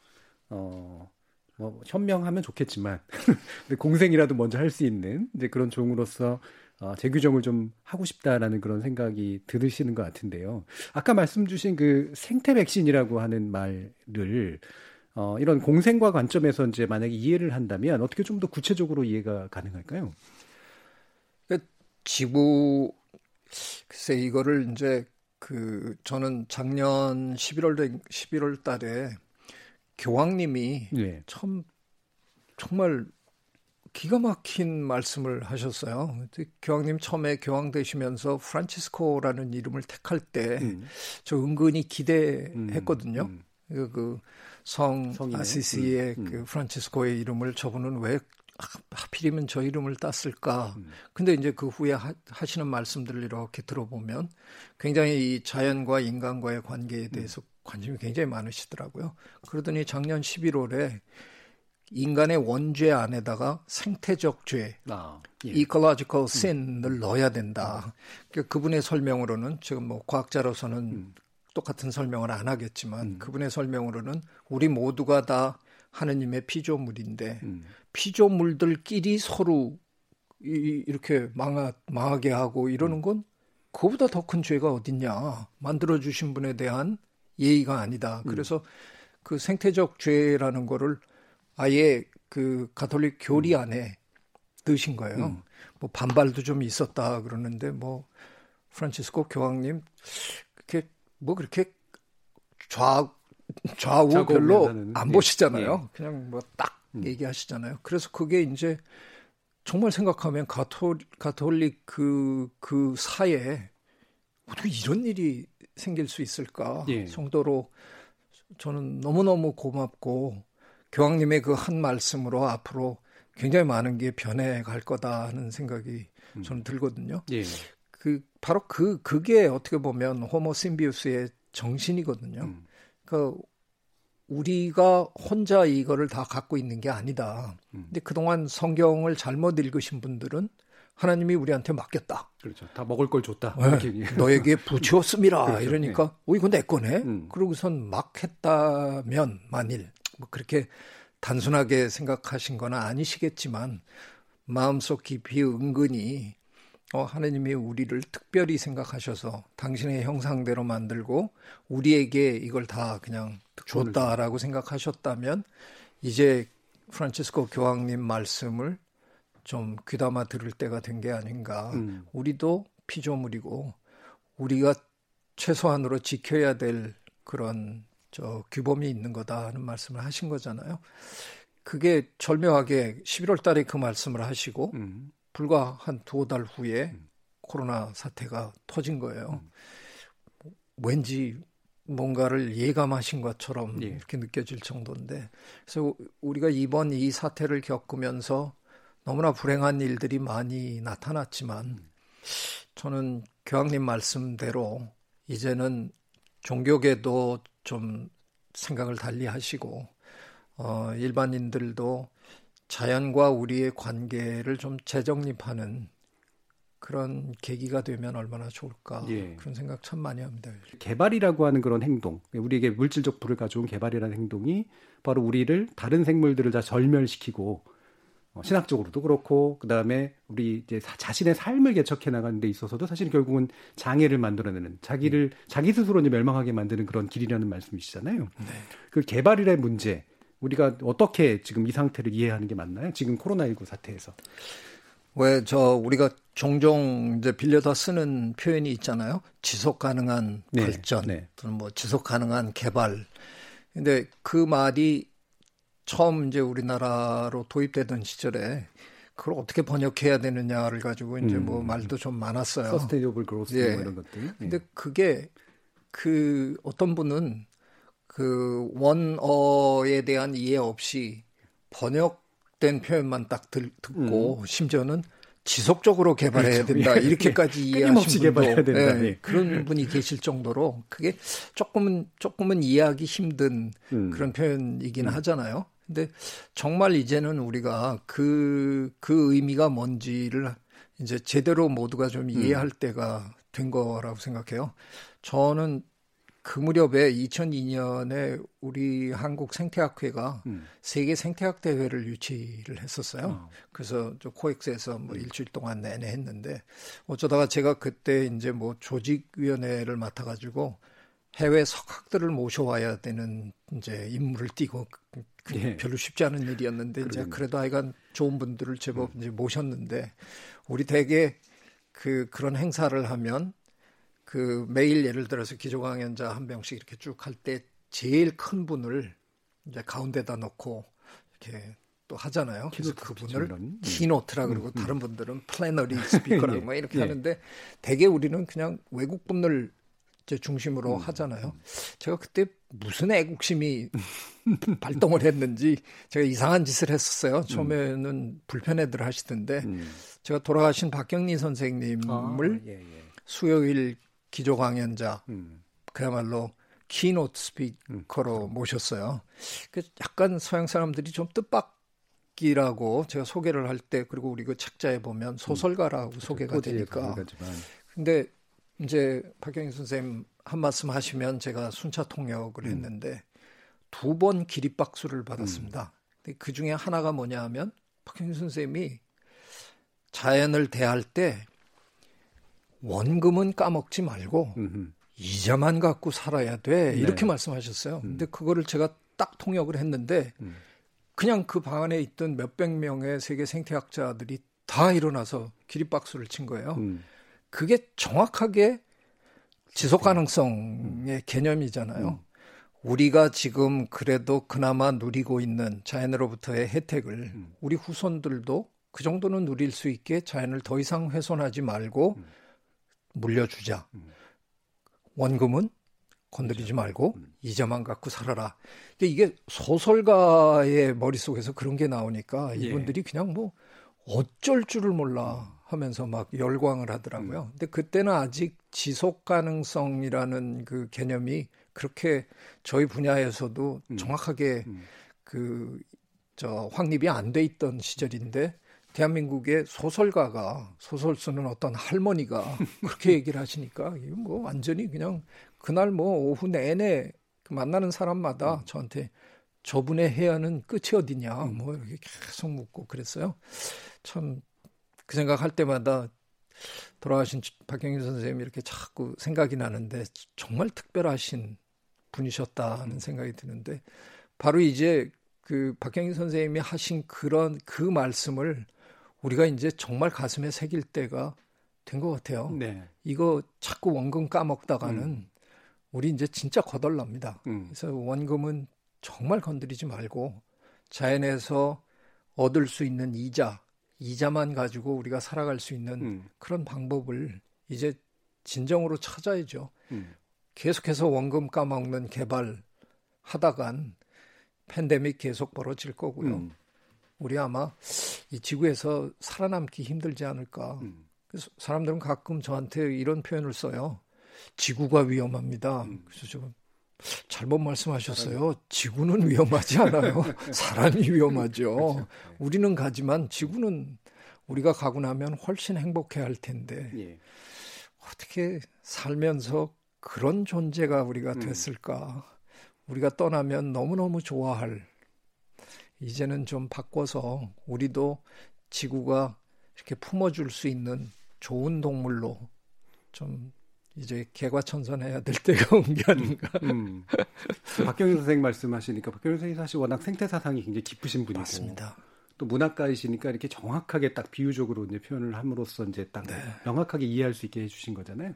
어. 뭐 현명하면 좋겠지만 *laughs* 근데 공생이라도 먼저 할 수 있는 이제 그런 종으로서 어, 재규정을 좀 하고 싶다라는 그런 생각이 들으시는 것 같은데요. 아까 말씀 주신 그 생태 백신이라고 하는 말을 어, 이런 공생과 관점에서 이제 만약에 이해를 한다면 어떻게 좀 더 구체적으로 이해가 가능할까요? 그 지구 글쎄 이거를 이제 그 저는 작년 11월 11월 달에 교황님이 네. 참 정말 기가 막힌 말씀을 하셨어요. 교황님 처음에 교황 되시면서 프란치스코라는 이름을 택할 때저 음. 은근히 기대했거든요. 음. 음. 그성 그 아시시의 음. 그 프란치스코의 이름을 저분은 왜 하필이면 저 이름을 땄을까. 음. 근데 이제 그 후에 하, 시는 말씀들을 이렇게 들어보면 굉장히 이 자연과 인간과의 관계에 대해서 음. 관심이 굉장히 많으시더라고요. 그러더니 작년 11월에 인간의 원죄 안에다가 생태적 죄, 아, 예. ecological sin을 음. 넣어야 된다. 그 그분의 설명으로는 지금 뭐 과학자로서는 음. 똑같은 설명을 안 하겠지만 음. 그분의 설명으로는 우리 모두가 다 하느님의 피조물인데 음. 피조물들끼리 서로 이, 이렇게 망하, 망하게 하고 이러는 음. 건 그보다 더 큰 죄가 어딨냐. 만들어주신 분에 대한 예의가 아니다. 음. 그래서 그 생태적 죄라는 거를 아예 그 가톨릭 교리 음. 안에 넣으신 거예요. 음. 뭐 반발도 좀 있었다 그러는데 뭐 프란치스코 교황님 그렇게 뭐 그렇게 좌 좌우 별로 안 예. 보시잖아요. 예. 그냥 뭐딱 음. 얘기하시잖아요. 그래서 그게 이제 정말 생각하면 가톨, 가톨릭 그, 그 사회에 어떻게 이런 일이 생길 수 있을까 예. 정도로 저는 너무너무 고맙고 교황님의 그 한 말씀으로 앞으로 굉장히 많은 게 변해갈 거다 하는 생각이 음. 저는 들거든요. 예. 그 바로 그 그게 어떻게 보면 호모 심비우스의 정신이거든요. 음. 그 우리가 혼자 이거를 다 갖고 있는 게 아니다. 음. 근데 그동안 성경을 잘못 읽으신 분들은 하나님이 우리한테 맡겼다. 그렇죠. 다 먹을 걸 줬다. 네. 너에게 부치었음이라. *laughs* 그렇죠. 이러니까, 네. 어, 이거 내 거네? 음. 그러고선 막 했다면, 만일, 뭐 그렇게 단순하게 생각하신 건 아니시겠지만, 마음속 깊이 은근히, 어, 하나님이 우리를 특별히 생각하셔서 당신의 형상대로 만들고, 우리에게 이걸 다 그냥 줬다라고 생각하셨다면, 이제 프란치스코 교황님 말씀을 좀 귀담아 들을 때가 된 게 아닌가. 음. 우리도 피조물이고 우리가 최소한으로 지켜야 될 그런 저 규범이 있는 거다 하는 말씀을 하신 거잖아요. 그게 절묘하게 11월 달에 그 말씀을 하시고 음. 불과 한두달 후에 음. 코로나 사태가 터진 거예요. 음. 왠지 뭔가를 예감하신 것처럼 예. 이렇게 느껴질 정도인데 그래서 우리가 이번 이 사태를 겪으면서 너무나 불행한 일들이 많이 나타났지만 저는 교황님 말씀대로 이제는 종교계도 좀 생각을 달리 하시고 어 일반인들도 자연과 우리의 관계를 좀 재정립하는 그런 계기가 되면 얼마나 좋을까 예. 그런 생각 참 많이 합니다. 개발이라고 하는 그런 행동, 우리에게 물질적 부를 가져온 개발이라는 행동이 바로 우리를 다른 생물들을 다 절멸시키고 어, 신학적으로도 그렇고 그다음에 우리 이제 자신의 삶을 개척해 나가는 데 있어서도 사실 결국은 장애를 만들어내는 자기를 자기 스스로 이제 멸망하게 만드는 그런 길이라는 말씀이시잖아요. 네. 그 개발이라의 문제 우리가 어떻게 지금 이 상태를 이해하는 게 맞나요? 지금 코로나19 사태에서. 왜 저 우리가 종종 이제 빌려다 쓰는 표현이 있잖아요. 지속 가능한 네. 발전, 네. 또는 뭐 지속 가능한 개발. 근데 그 말이 처음 이제 우리나라로 도입되던 시절에 그걸 어떻게 번역해야 되느냐를 가지고 이제 뭐 음. 뭐 말도 좀 많았어요. 서스테이너블 그로스 예. 뭐 이런 것들. 예. 근데 그게 그 어떤 분은 그 원어에 대한 이해 없이 번역된 표현만 딱 들, 듣고 음. 심지어는 지속적으로 개발해야 그렇죠. 된다 예. 이렇게까지 이해하신 분도 개발해야 된다. 예, 그런 분이 계실 정도로 그게 조금은 조금은 이해하기 힘든 음. 그런 표현이긴 음. 하잖아요. 근데 정말 이제는 우리가 그, 그 의미가 뭔지를 이제 제대로 모두가 좀 이해할 음. 때가 된 거라고 생각해요. 저는 그 무렵에 2002년에 우리 한국 생태학회가 음. 세계 생태학 대회를 유치를 했었어요. 어. 그래서 저 코엑스에서 뭐 음. 일주일 동안 내내 했는데 어쩌다가 제가 그때 이제 뭐 조직위원회를 맡아가지고 해외 석학들을 모셔와야 되는 이제 임무를 띠고 그 예. 별로 쉽지 않은 일이었는데 이제 그래도 하여간 좋은 분들을 제법 음. 이제 모셨는데 우리 대개 그 그런 행사를 하면 그 매일 예를 들어서 기조 강연자 한 명씩 이렇게 쭉 할 때 제일 큰 분을 이제 가운데다 놓고 이렇게 또 하잖아요. 그래서 그분을 음. keynote라 그러고 음, 음. 다른 분들은 plenary speaker라고 *laughs* 예, 뭐 이렇게 예. 하는데 대개 우리는 그냥 외국 분을 중심으로 음. 하잖아요. 제가 그때 무슨 애국심이 *laughs* 발동을 했는지 제가 이상한 짓을 했었어요. 처음에는 음. 불편해들 하시던데 음. 제가 돌아가신 박경리 선생님을 아, 예, 예. 수요일 기조 강연자 음. 그야말로 keynote speaker로 음. 모셨어요. 그 약간 서양 사람들이 좀 뜻밖 이라고 제가 소개를 할 때 그리고 우리 그 책자에 보면 소설가라고 음. 소개가 되니까. 근데 이제 박경희 선생님 한 말씀 하시면 제가 순차 통역을 음. 했는데 두 번 기립박수를 받았습니다. 음. 그 중에 하나가 뭐냐 하면 박경희 선생님이 자연을 대할 때 원금은 까먹지 말고 음흠. 이자만 갖고 살아야 돼. 네. 이렇게 말씀하셨어요. 음. 근데 그거를 제가 딱 통역을 했는데 음. 그냥 그 방 안에 있던 몇백 명의 세계 생태학자들이 다 일어나서 기립박수를 친 거예요. 음. 그게 정확하게 지속 가능성의 개념이잖아요. 음. 우리가 지금 그래도 그나마 누리고 있는 자연으로부터의 혜택을 음. 우리 후손들도 그 정도는 누릴 수 있게 자연을 더 이상 훼손하지 말고 음. 물려주자. 음. 원금은 건드리지 말고 음. 이자만 갖고 살아라. 이게 소설가의 머릿속에서 그런 게 나오니까 예. 이분들이 예. 그냥 뭐 어쩔 줄을 몰라 하면서 막 열광을 하더라고요. 음. 근데 그때는 아직 지속 가능성이라는 그 개념이 그렇게 저희 분야에서도 음. 정확하게 음. 그저 확립이 안 돼 있던 시절인데 대한민국의 소설가가 소설 쓰는 어떤 할머니가 *laughs* 그렇게 얘기를 하시니까 뭐 완전히 그냥 그날 뭐 오후 내내 그 만나는 사람마다 음. 저한테 저분의 해안은 끝이 어디냐 뭐 이렇게 계속 묻고 그랬어요. 참 그 생각할 때마다 돌아가신 박경인 선생님이 이렇게 자꾸 생각이 나는데 정말 특별하신 분이셨다는 생각이 드는데 바로 이제 그 박경인 선생님이 하신 그런 그 말씀을 우리가 이제 정말 가슴에 새길 때가 된 것 같아요. 네. 이거 자꾸 원금 까먹다가는 음. 우리 이제 진짜 거덜납니다. 음. 그래서 원금은 정말 건드리지 말고 자연에서 얻을 수 있는 이자, 이자만 가지고 우리가 살아갈 수 있는 음. 그런 방법을 이제 진정으로 찾아야죠. 음. 계속해서 원금 까먹는 개발 하다간 팬데믹 계속 벌어질 거고요. 음. 우리 아마 이 지구에서 살아남기 힘들지 않을까. 음. 그래서 사람들은 가끔 저한테 이런 표현을 써요. 지구가 위험합니다. 음. 그래서 좀 잘못 말씀하셨어요. 지구는 위험하지 않아요. *laughs* 사람이 위험하죠. 그렇죠. 네. 우리는 가지만 지구는 우리가 가고 나면 훨씬 행복해 할 텐데 예. 어떻게 살면서 그런 존재가 우리가 음. 됐을까? 음. 우리가 떠나면 너무너무 좋아할 이제는 좀 바꿔서 우리도 지구가 이렇게 품어줄 수 있는 좋은 동물로 좀 이제 개과천선해야 될 때가 온 게 아닌가. 음, 음. 박경윤 선생 말씀하시니까 박경윤 선생님 사실 워낙 생태 사상이 굉장히 깊으신 분이고 맞습니다. 또 문학가이시니까 이렇게 정확하게 딱 비유적으로 이제 표현을 함으로써 이제 딱 네. 명확하게 이해할 수 있게 해주신 거잖아요.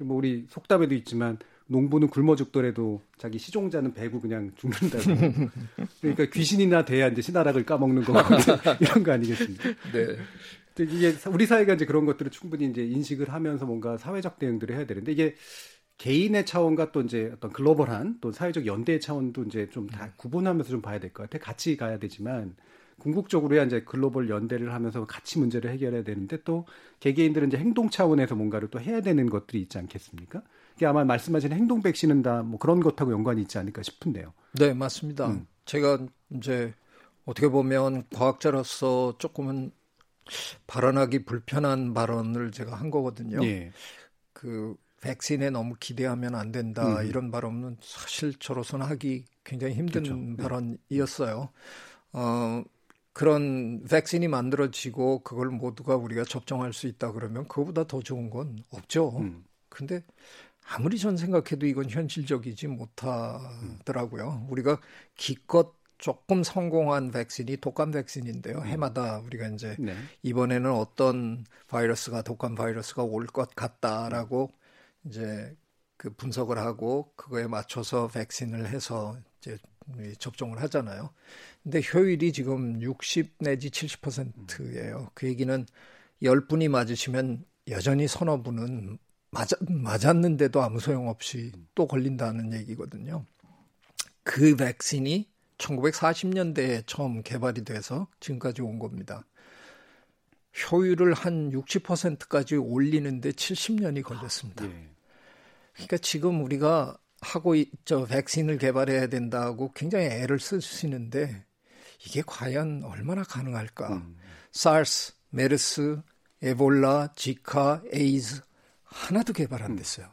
뭐 우리 속담에도 있지만 농부는 굶어 죽더라도 자기 시종자는 배고 그냥 죽는다고. *laughs* 그러니까 귀신이나 돼야 이제 신하락을 까먹는 거고 *laughs* 이런 거 아니겠습니까? 네. 이게 우리 사회가 이제 그런 것들을 충분히 이제 인식을 하면서 뭔가 사회적 대응들을 해야 되는데 이게 개인의 차원과 또 이제 어떤 글로벌한 또 사회적 연대의 차원도 이제 좀 다 구분하면서 좀 봐야 될 것 같아요. 같이 가야 되지만 궁극적으로 야 이제 글로벌 연대를 하면서 같이 문제를 해결해야 되는데 또 개개인들은 이제 행동 차원에서 뭔가를 또 해야 되는 것들이 있지 않겠습니까? 이게 아마 말씀하신 행동 백신은 다 뭐 그런 것하고 연관이 있지 않을까 싶은데요. 네, 맞습니다. 음. 제가 이제 어떻게 보면 과학자로서 조금은 발언하기 불편한 발언을 제가 한 거거든요. 예. 그 백신에 너무 기대하면 안 된다 음. 이런 발언은 사실 저로서는 하기 굉장히 힘든 그렇죠. 네. 발언이었어요. 어, 그런 백신이 만들어지고 그걸 모두가 우리가 접종할 수 있다 그러면 그거보다 더 좋은 건 없죠. 음. 근데 아무리 전 생각해도 이건 현실적이지 못하더라고요. 우리가 기껏 조금 성공한 백신이 독감 백신인데요. 음. 해마다 우리가 이제 네. 이번에는 어떤 바이러스가 독감 바이러스가 올 것 같다라고 이제 그 분석을 하고 그거에 맞춰서 백신을 해서 이제 접종을 하잖아요. 근데 효율이 지금 60 내지 70%예요. 그 얘기는 10분이 맞으시면 여전히 서너 분은 맞았, 맞았는데도 아무 소용 없이 또 걸린다는 얘기거든요. 그 백신이 1940년대에 처음 개발이 돼서 지금까지 온 겁니다. 효율을 한 60%까지 올리는데 70년이 걸렸습니다. 예. 그러니까 지금 우리가 하고 있죠. 백신을 개발해야 된다고 굉장히 애를 쓰시는데 이게 과연 얼마나 가능할까? 음. 사르스, 메르스, 에볼라, 지카, 에이즈 하나도 개발 안 음. 됐어요.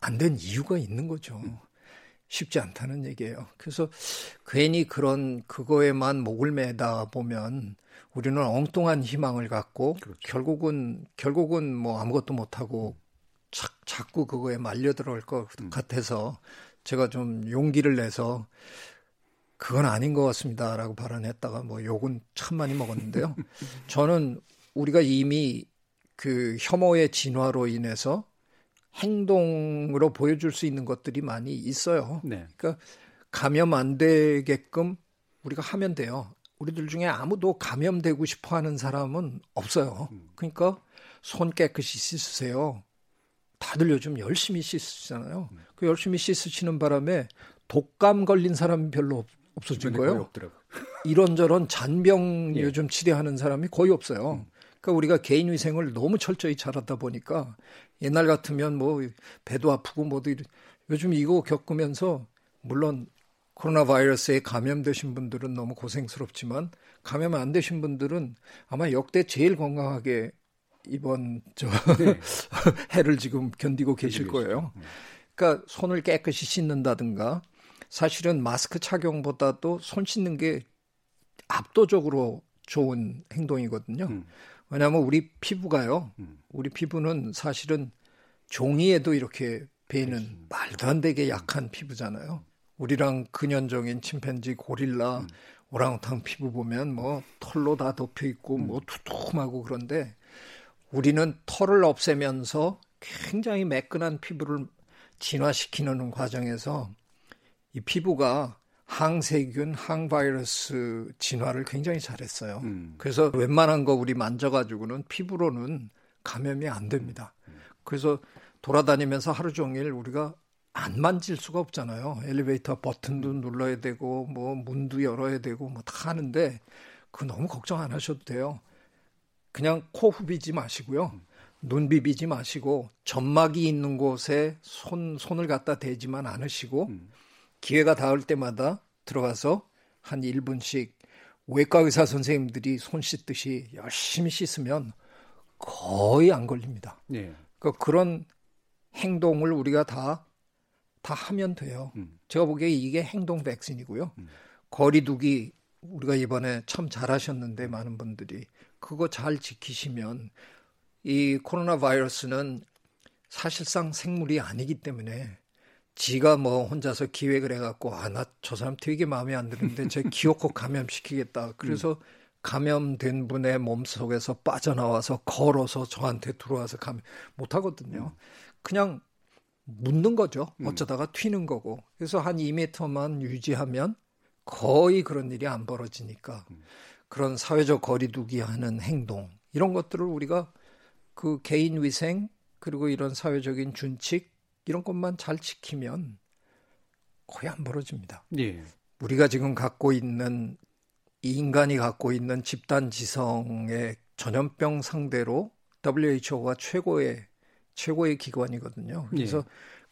안 된 이유가 있는 거죠. 쉽지 않다는 얘기예요. 그래서 괜히 그런 그거에만 목을 매다 보면 우리는 엉뚱한 희망을 갖고 그렇죠. 결국은 결국은 뭐 아무것도 못 하고 자, 자꾸 그거에 말려 들어갈 것 음. 같아서 제가 좀 용기를 내서 그건 아닌 것 같습니다라고 발언했다가 뭐 욕은 참 많이 먹었는데요. *laughs* 저는 우리가 이미 그 혐오의 진화로 인해서 행동으로 보여줄 수 있는 것들이 많이 있어요. 네. 그러니까 감염 안 되게끔 우리가 하면 돼요. 우리들 중에 아무도 감염되고 싶어 하는 사람은 없어요. 그러니까 손 깨끗이 씻으세요. 다들 요즘 열심히 씻으시잖아요. 그 열심히 씻으시는 바람에 독감 걸린 사람이 별로 없어진 거예요. *laughs* 이런저런 잔병 예. 요즘 치료하는 사람이 거의 없어요. 음. 그러니까 우리가 개인 위생을 너무 철저히 잘하다 보니까 옛날 같으면 뭐 배도 아프고 뭐도 요즘 이거 겪으면서 물론 코로나 바이러스에 감염되신 분들은 너무 고생스럽지만 감염 안 되신 분들은 아마 역대 제일 건강하게 이번 저 네. *laughs* 해를 지금 견디고 계실 거예요. 음. 그러니까 손을 깨끗이 씻는다든가 사실은 마스크 착용보다도 손 씻는 게 압도적으로 좋은 행동이거든요. 음. 왜냐하면 우리 피부가요. 음. 우리 피부는 사실은 종이에도 이렇게 음. 말도 안 되게 약한 피부잖아요. 우리랑 근현종인 침팬지, 고릴라, 음. 오랑우탕 피부 보면 뭐 털로 다 덮여 있고 뭐 음. 두툼하고 그런데 우리는 털을 없애면서 굉장히 매끈한 피부를 진화시키는 과정에서 이 피부가 항세균, 항바이러스 진화를 굉장히 잘했어요. 음. 그래서 웬만한 거 우리 만져가지고는 피부로는 감염이 안 됩니다. 그래서 돌아다니면서 하루 종일 우리가 안 만질 수가 없잖아요. 엘리베이터 버튼도 눌러야 되고, 뭐, 문도 열어야 되고, 뭐 다 하는데, 그 너무 걱정 안 하셔도 돼요. 그냥 코 후비지 마시고요. 눈 비비지 마시고, 점막이 있는 곳에 손, 손을 갖다 대지만 않으시고, 음. 기회가 닿을 때마다 들어가서 한 1분씩 외과 의사 선생님들이 손 씻듯이 열심히 씻으면 거의 안 걸립니다. 네. 그러니까 그런 행동을 우리가 다, 다 하면 돼요. 음. 제가 보기에 이게 행동 백신이고요. 음. 거리두기 우리가 이번에 참 잘하셨는데 많은 분들이 그거 잘 지키시면 이 코로나 바이러스는 사실상 생물이 아니기 때문에 지가 뭐 혼자서 기획을 해갖고 아 나 저 사람 되게 마음에 안 드는데 제 *laughs* 기어코 감염시키겠다. 그래서 음. 감염된 분의 몸 속에서 빠져나와서 걸어서 저한테 들어와서 감염 못 하거든요. 음. 그냥 묻는 거죠. 음. 어쩌다가 튀는 거고. 그래서 한 2m만 유지하면 거의 그런 일이 안 벌어지니까 그런 사회적 거리두기 하는 행동 이런 것들을 우리가 그 개인 위생 그리고 이런 사회적인 준칙 이런 것만 잘 지키면 거의 안 벌어집니다. 예. 우리가 지금 갖고 있는 이 인간이 갖고 있는 집단 지성의 전염병 상대로 WHO가 최고의 최고의 기관이거든요. 그래서 예.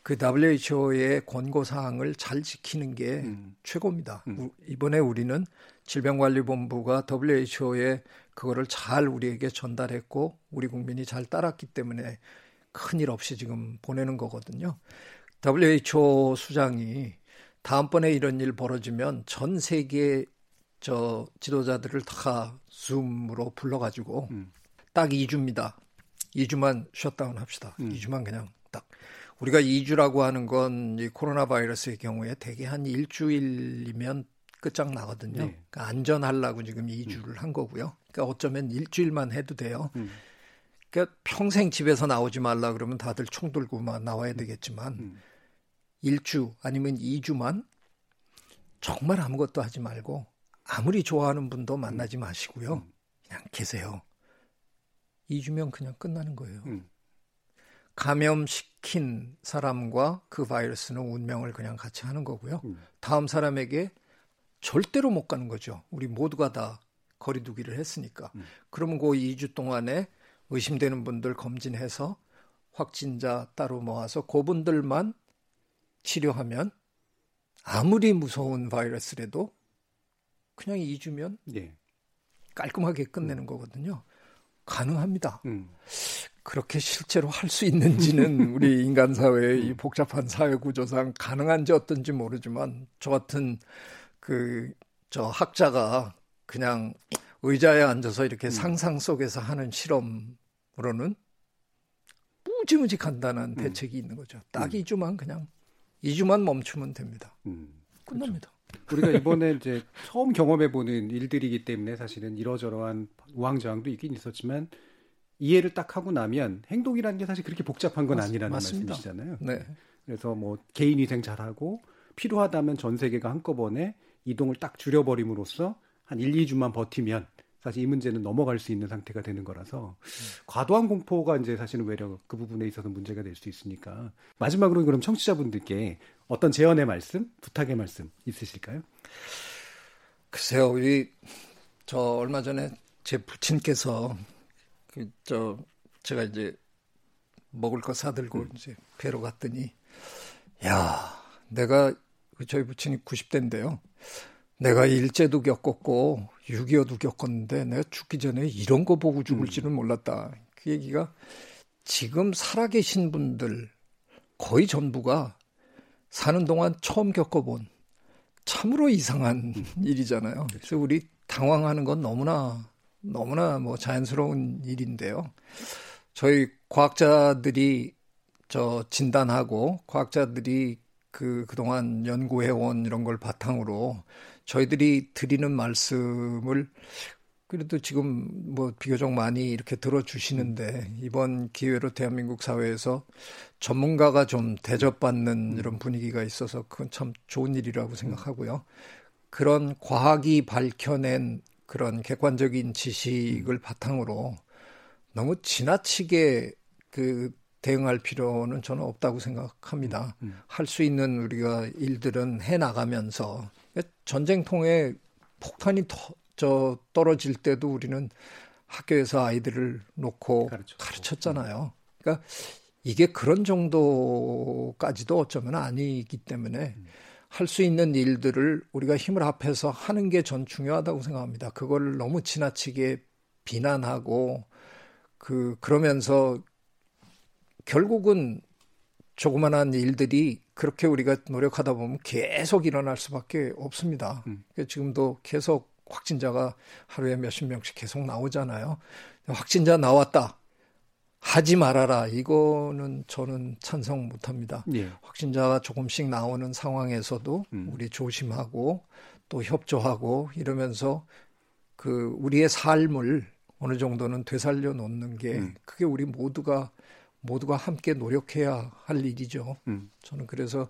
그 WHO의 권고 사항을 잘 지키는 게 음. 최고입니다. 음. 이번에 우리는 질병관리본부가 WHO에 그거를 잘 우리에게 전달했고 우리 국민이 잘 따랐기 때문에 큰일 없이 지금 보내는 거거든요. WHO 수장이 다음번에 이런 일 벌어지면 전 세계 저 지도자들을 다 줌으로 불러가지고 음. 딱 2주입니다. 2주만 셧다운 합시다. 음. 2주만 그냥 딱. 우리가 2주라고 하는 건 이 코로나 바이러스의 경우에 대개 한 일주일이면 끝장 나거든요. 네. 그러니까 안전하려고 지금 2주를 음. 한 거고요. 그러니까 어쩌면 일주일만 해도 돼요. 음. 그러니까 평생 집에서 나오지 말라 그러면 다들 총 들고만 나와야 되겠지만 음. 일주 아니면 2주만 정말 아무것도 하지 말고 아무리 좋아하는 분도 만나지 마시고요. 음. 그냥 계세요. 2주면 그냥 끝나는 거예요. 음. 감염시킨 사람과 그 바이러스는 운명을 그냥 같이 하는 거고요. 음. 다음 사람에게 절대로 못 가는 거죠. 우리 모두가 다 거리두기를 했으니까. 음. 그러면 그 2주 동안에 의심되는 분들 검진해서 확진자 따로 모아서 그분들만 치료하면 아무리 무서운 바이러스라도 그냥 2주면 네. 깔끔하게 끝내는 음. 거거든요. 가능합니다. 음. 그렇게 실제로 할 수 있는지는 *laughs* 우리 인간 사회의 이 음. 복잡한 사회 구조상 가능한지 어떤지 모르지만 저 같은 그 저 학자가 그냥 의자에 앉아서 이렇게 음. 상상 속에서 하는 실험 으로는 무지무지 간단한 음. 대책이 있는 거죠. 딱 음. 2주만 그냥 2주만 멈추면 됩니다. 음. 끝납니다. 그렇죠. 우리가 이번에 이제 처음 경험해 보는 일들이기 때문에 사실은 이러저러한 우왕좌왕도 있긴 있었지만 이해를 딱 하고 나면 행동이라는 게 사실 그렇게 복잡한 건 아니라는 맞습니다. 말씀이시잖아요. 네. 그래서 뭐 개인 위생 잘하고 필요하다면 전 세계가 한꺼번에 이동을 딱 줄여버림으로써 한 1, 2주만 버티면 사실 이 문제는 넘어갈 수 있는 상태가 되는 거라서 과도한 공포가 이제 사실은 외려 그 부분에 있어서 문제가 될 수 있으니까 마지막으로 그럼 청취자분들께 어떤 제언의 말씀, 부탁의 말씀 있으실까요? 글쎄요, 이 저 얼마 전에 제 부친께서 그 저 제가 이제 먹을 거 사들고 음. 이제 배로 갔더니 야 내가 그 저희 부친이 90대인데요. 내가 일제도 겪었고 6.25도 겪었는데 내가 죽기 전에 이런 거 보고 죽을 줄은 음. 몰랐다. 그 얘기가 지금 살아계신 분들 거의 전부가 사는 동안 처음 겪어본 참으로 이상한 음. 일이잖아요. 그래서 우리 당황하는 건 너무나 너무나 뭐 자연스러운 일인데요. 저희 과학자들이 저 진단하고 과학자들이 그 그동안 연구해 온 이런 걸 바탕으로 저희들이 드리는 말씀을 그래도 지금 뭐 비교적 많이 이렇게 들어주시는데 이번 기회로 대한민국 사회에서 전문가가 좀 대접받는 이런 분위기가 있어서 그건 참 좋은 일이라고 생각하고요. 그런 과학이 밝혀낸 그런 객관적인 지식을 바탕으로 너무 지나치게 그 대응할 필요는 저는 없다고 생각합니다. 음, 음. 할수 있는 우리가 일들은 해 나가면서 전쟁통에 폭탄이 더, 저 떨어질 때도 우리는 학교에서 아이들을 놓고 가르쳤고. 가르쳤잖아요. 그러니까 이게 그런 정도까지도 어쩌면 아니기 때문에 음. 할수 있는 일들을 우리가 힘을 합해서 하는 게 전 중요하다고 생각합니다. 그걸 너무 지나치게 비난하고 그 그러면서 결국은 조그만한 일들이 그렇게 우리가 노력하다 보면 계속 일어날 수밖에 없습니다. 음. 그러니까 지금도 계속 확진자가 하루에 몇십 명씩 계속 나오잖아요. 확진자 나왔다. 하지 말아라. 이거는 저는 찬성 못 합니다. 예. 확진자가 조금씩 나오는 상황에서도 음. 우리 조심하고 또 협조하고 이러면서 그 우리의 삶을 어느 정도는 되살려 놓는 게 음. 그게 우리 모두가 모두가 함께 노력해야 할 일이죠. 음. 저는 그래서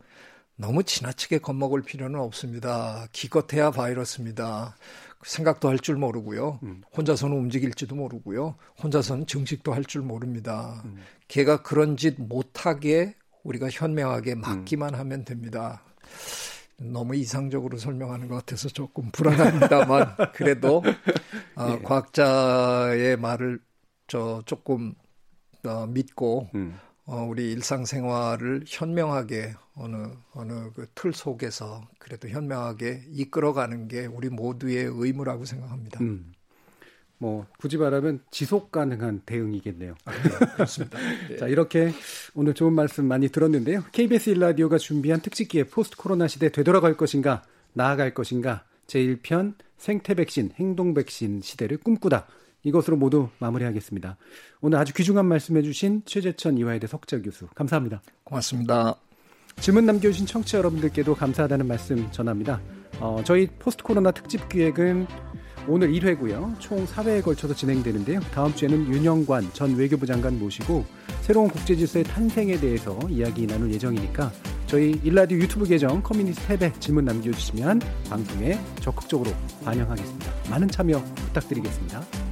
너무 지나치게 겁먹을 필요는 없습니다. 기껏해야 바이러스입니다. 생각도 할 줄 모르고요. 음. 혼자서는 움직일지도 모르고요. 혼자서는 증식도 할 줄 모릅니다. 음. 걔가 그런 짓 못하게 우리가 현명하게 막기만 음. 하면 됩니다. 너무 이상적으로 설명하는 것 같아서 조금 불안합니다만 *laughs* 그래도 어, 예. 과학자의 말을 저 조금 어, 믿고 음. 어, 우리 일상생활을 현명하게 어느 어느 그 틀 속에서 그래도 현명하게 이끌어가는 게 우리 모두의 의무라고 생각합니다. 음. 뭐 굳이 말하면 지속 가능한 대응이겠네요. 아, 네, 그렇습니다. 네. *laughs* 자 이렇게 오늘 좋은 말씀 많이 들었는데요. KBS 1라디오가 준비한 특집 기획 포스트 코로나 시대 되돌아갈 것인가 나아갈 것인가 제1편 생태 백신 행동 백신 시대를 꿈꾸다 이것으로 모두 마무리하겠습니다. 오늘 아주 귀중한 말씀해주신 최재천 이화여대 석좌 교수 감사합니다. 고맙습니다. 질문 남겨주신 청취자 여러분들께도 감사하다는 말씀 전합니다. 어, 저희 포스트 코로나 특집 기획은 오늘 1회고요. 총 4회에 걸쳐서 진행되는데요. 다음 주에는 윤영관 전 외교부 장관 모시고 새로운 국제 질서의 탄생에 대해서 이야기 나눌 예정이니까 저희 일라디오 유튜브 계정 커뮤니티 탭에 질문 남겨주시면 방송에 적극적으로 반영하겠습니다. 많은 참여 부탁드리겠습니다.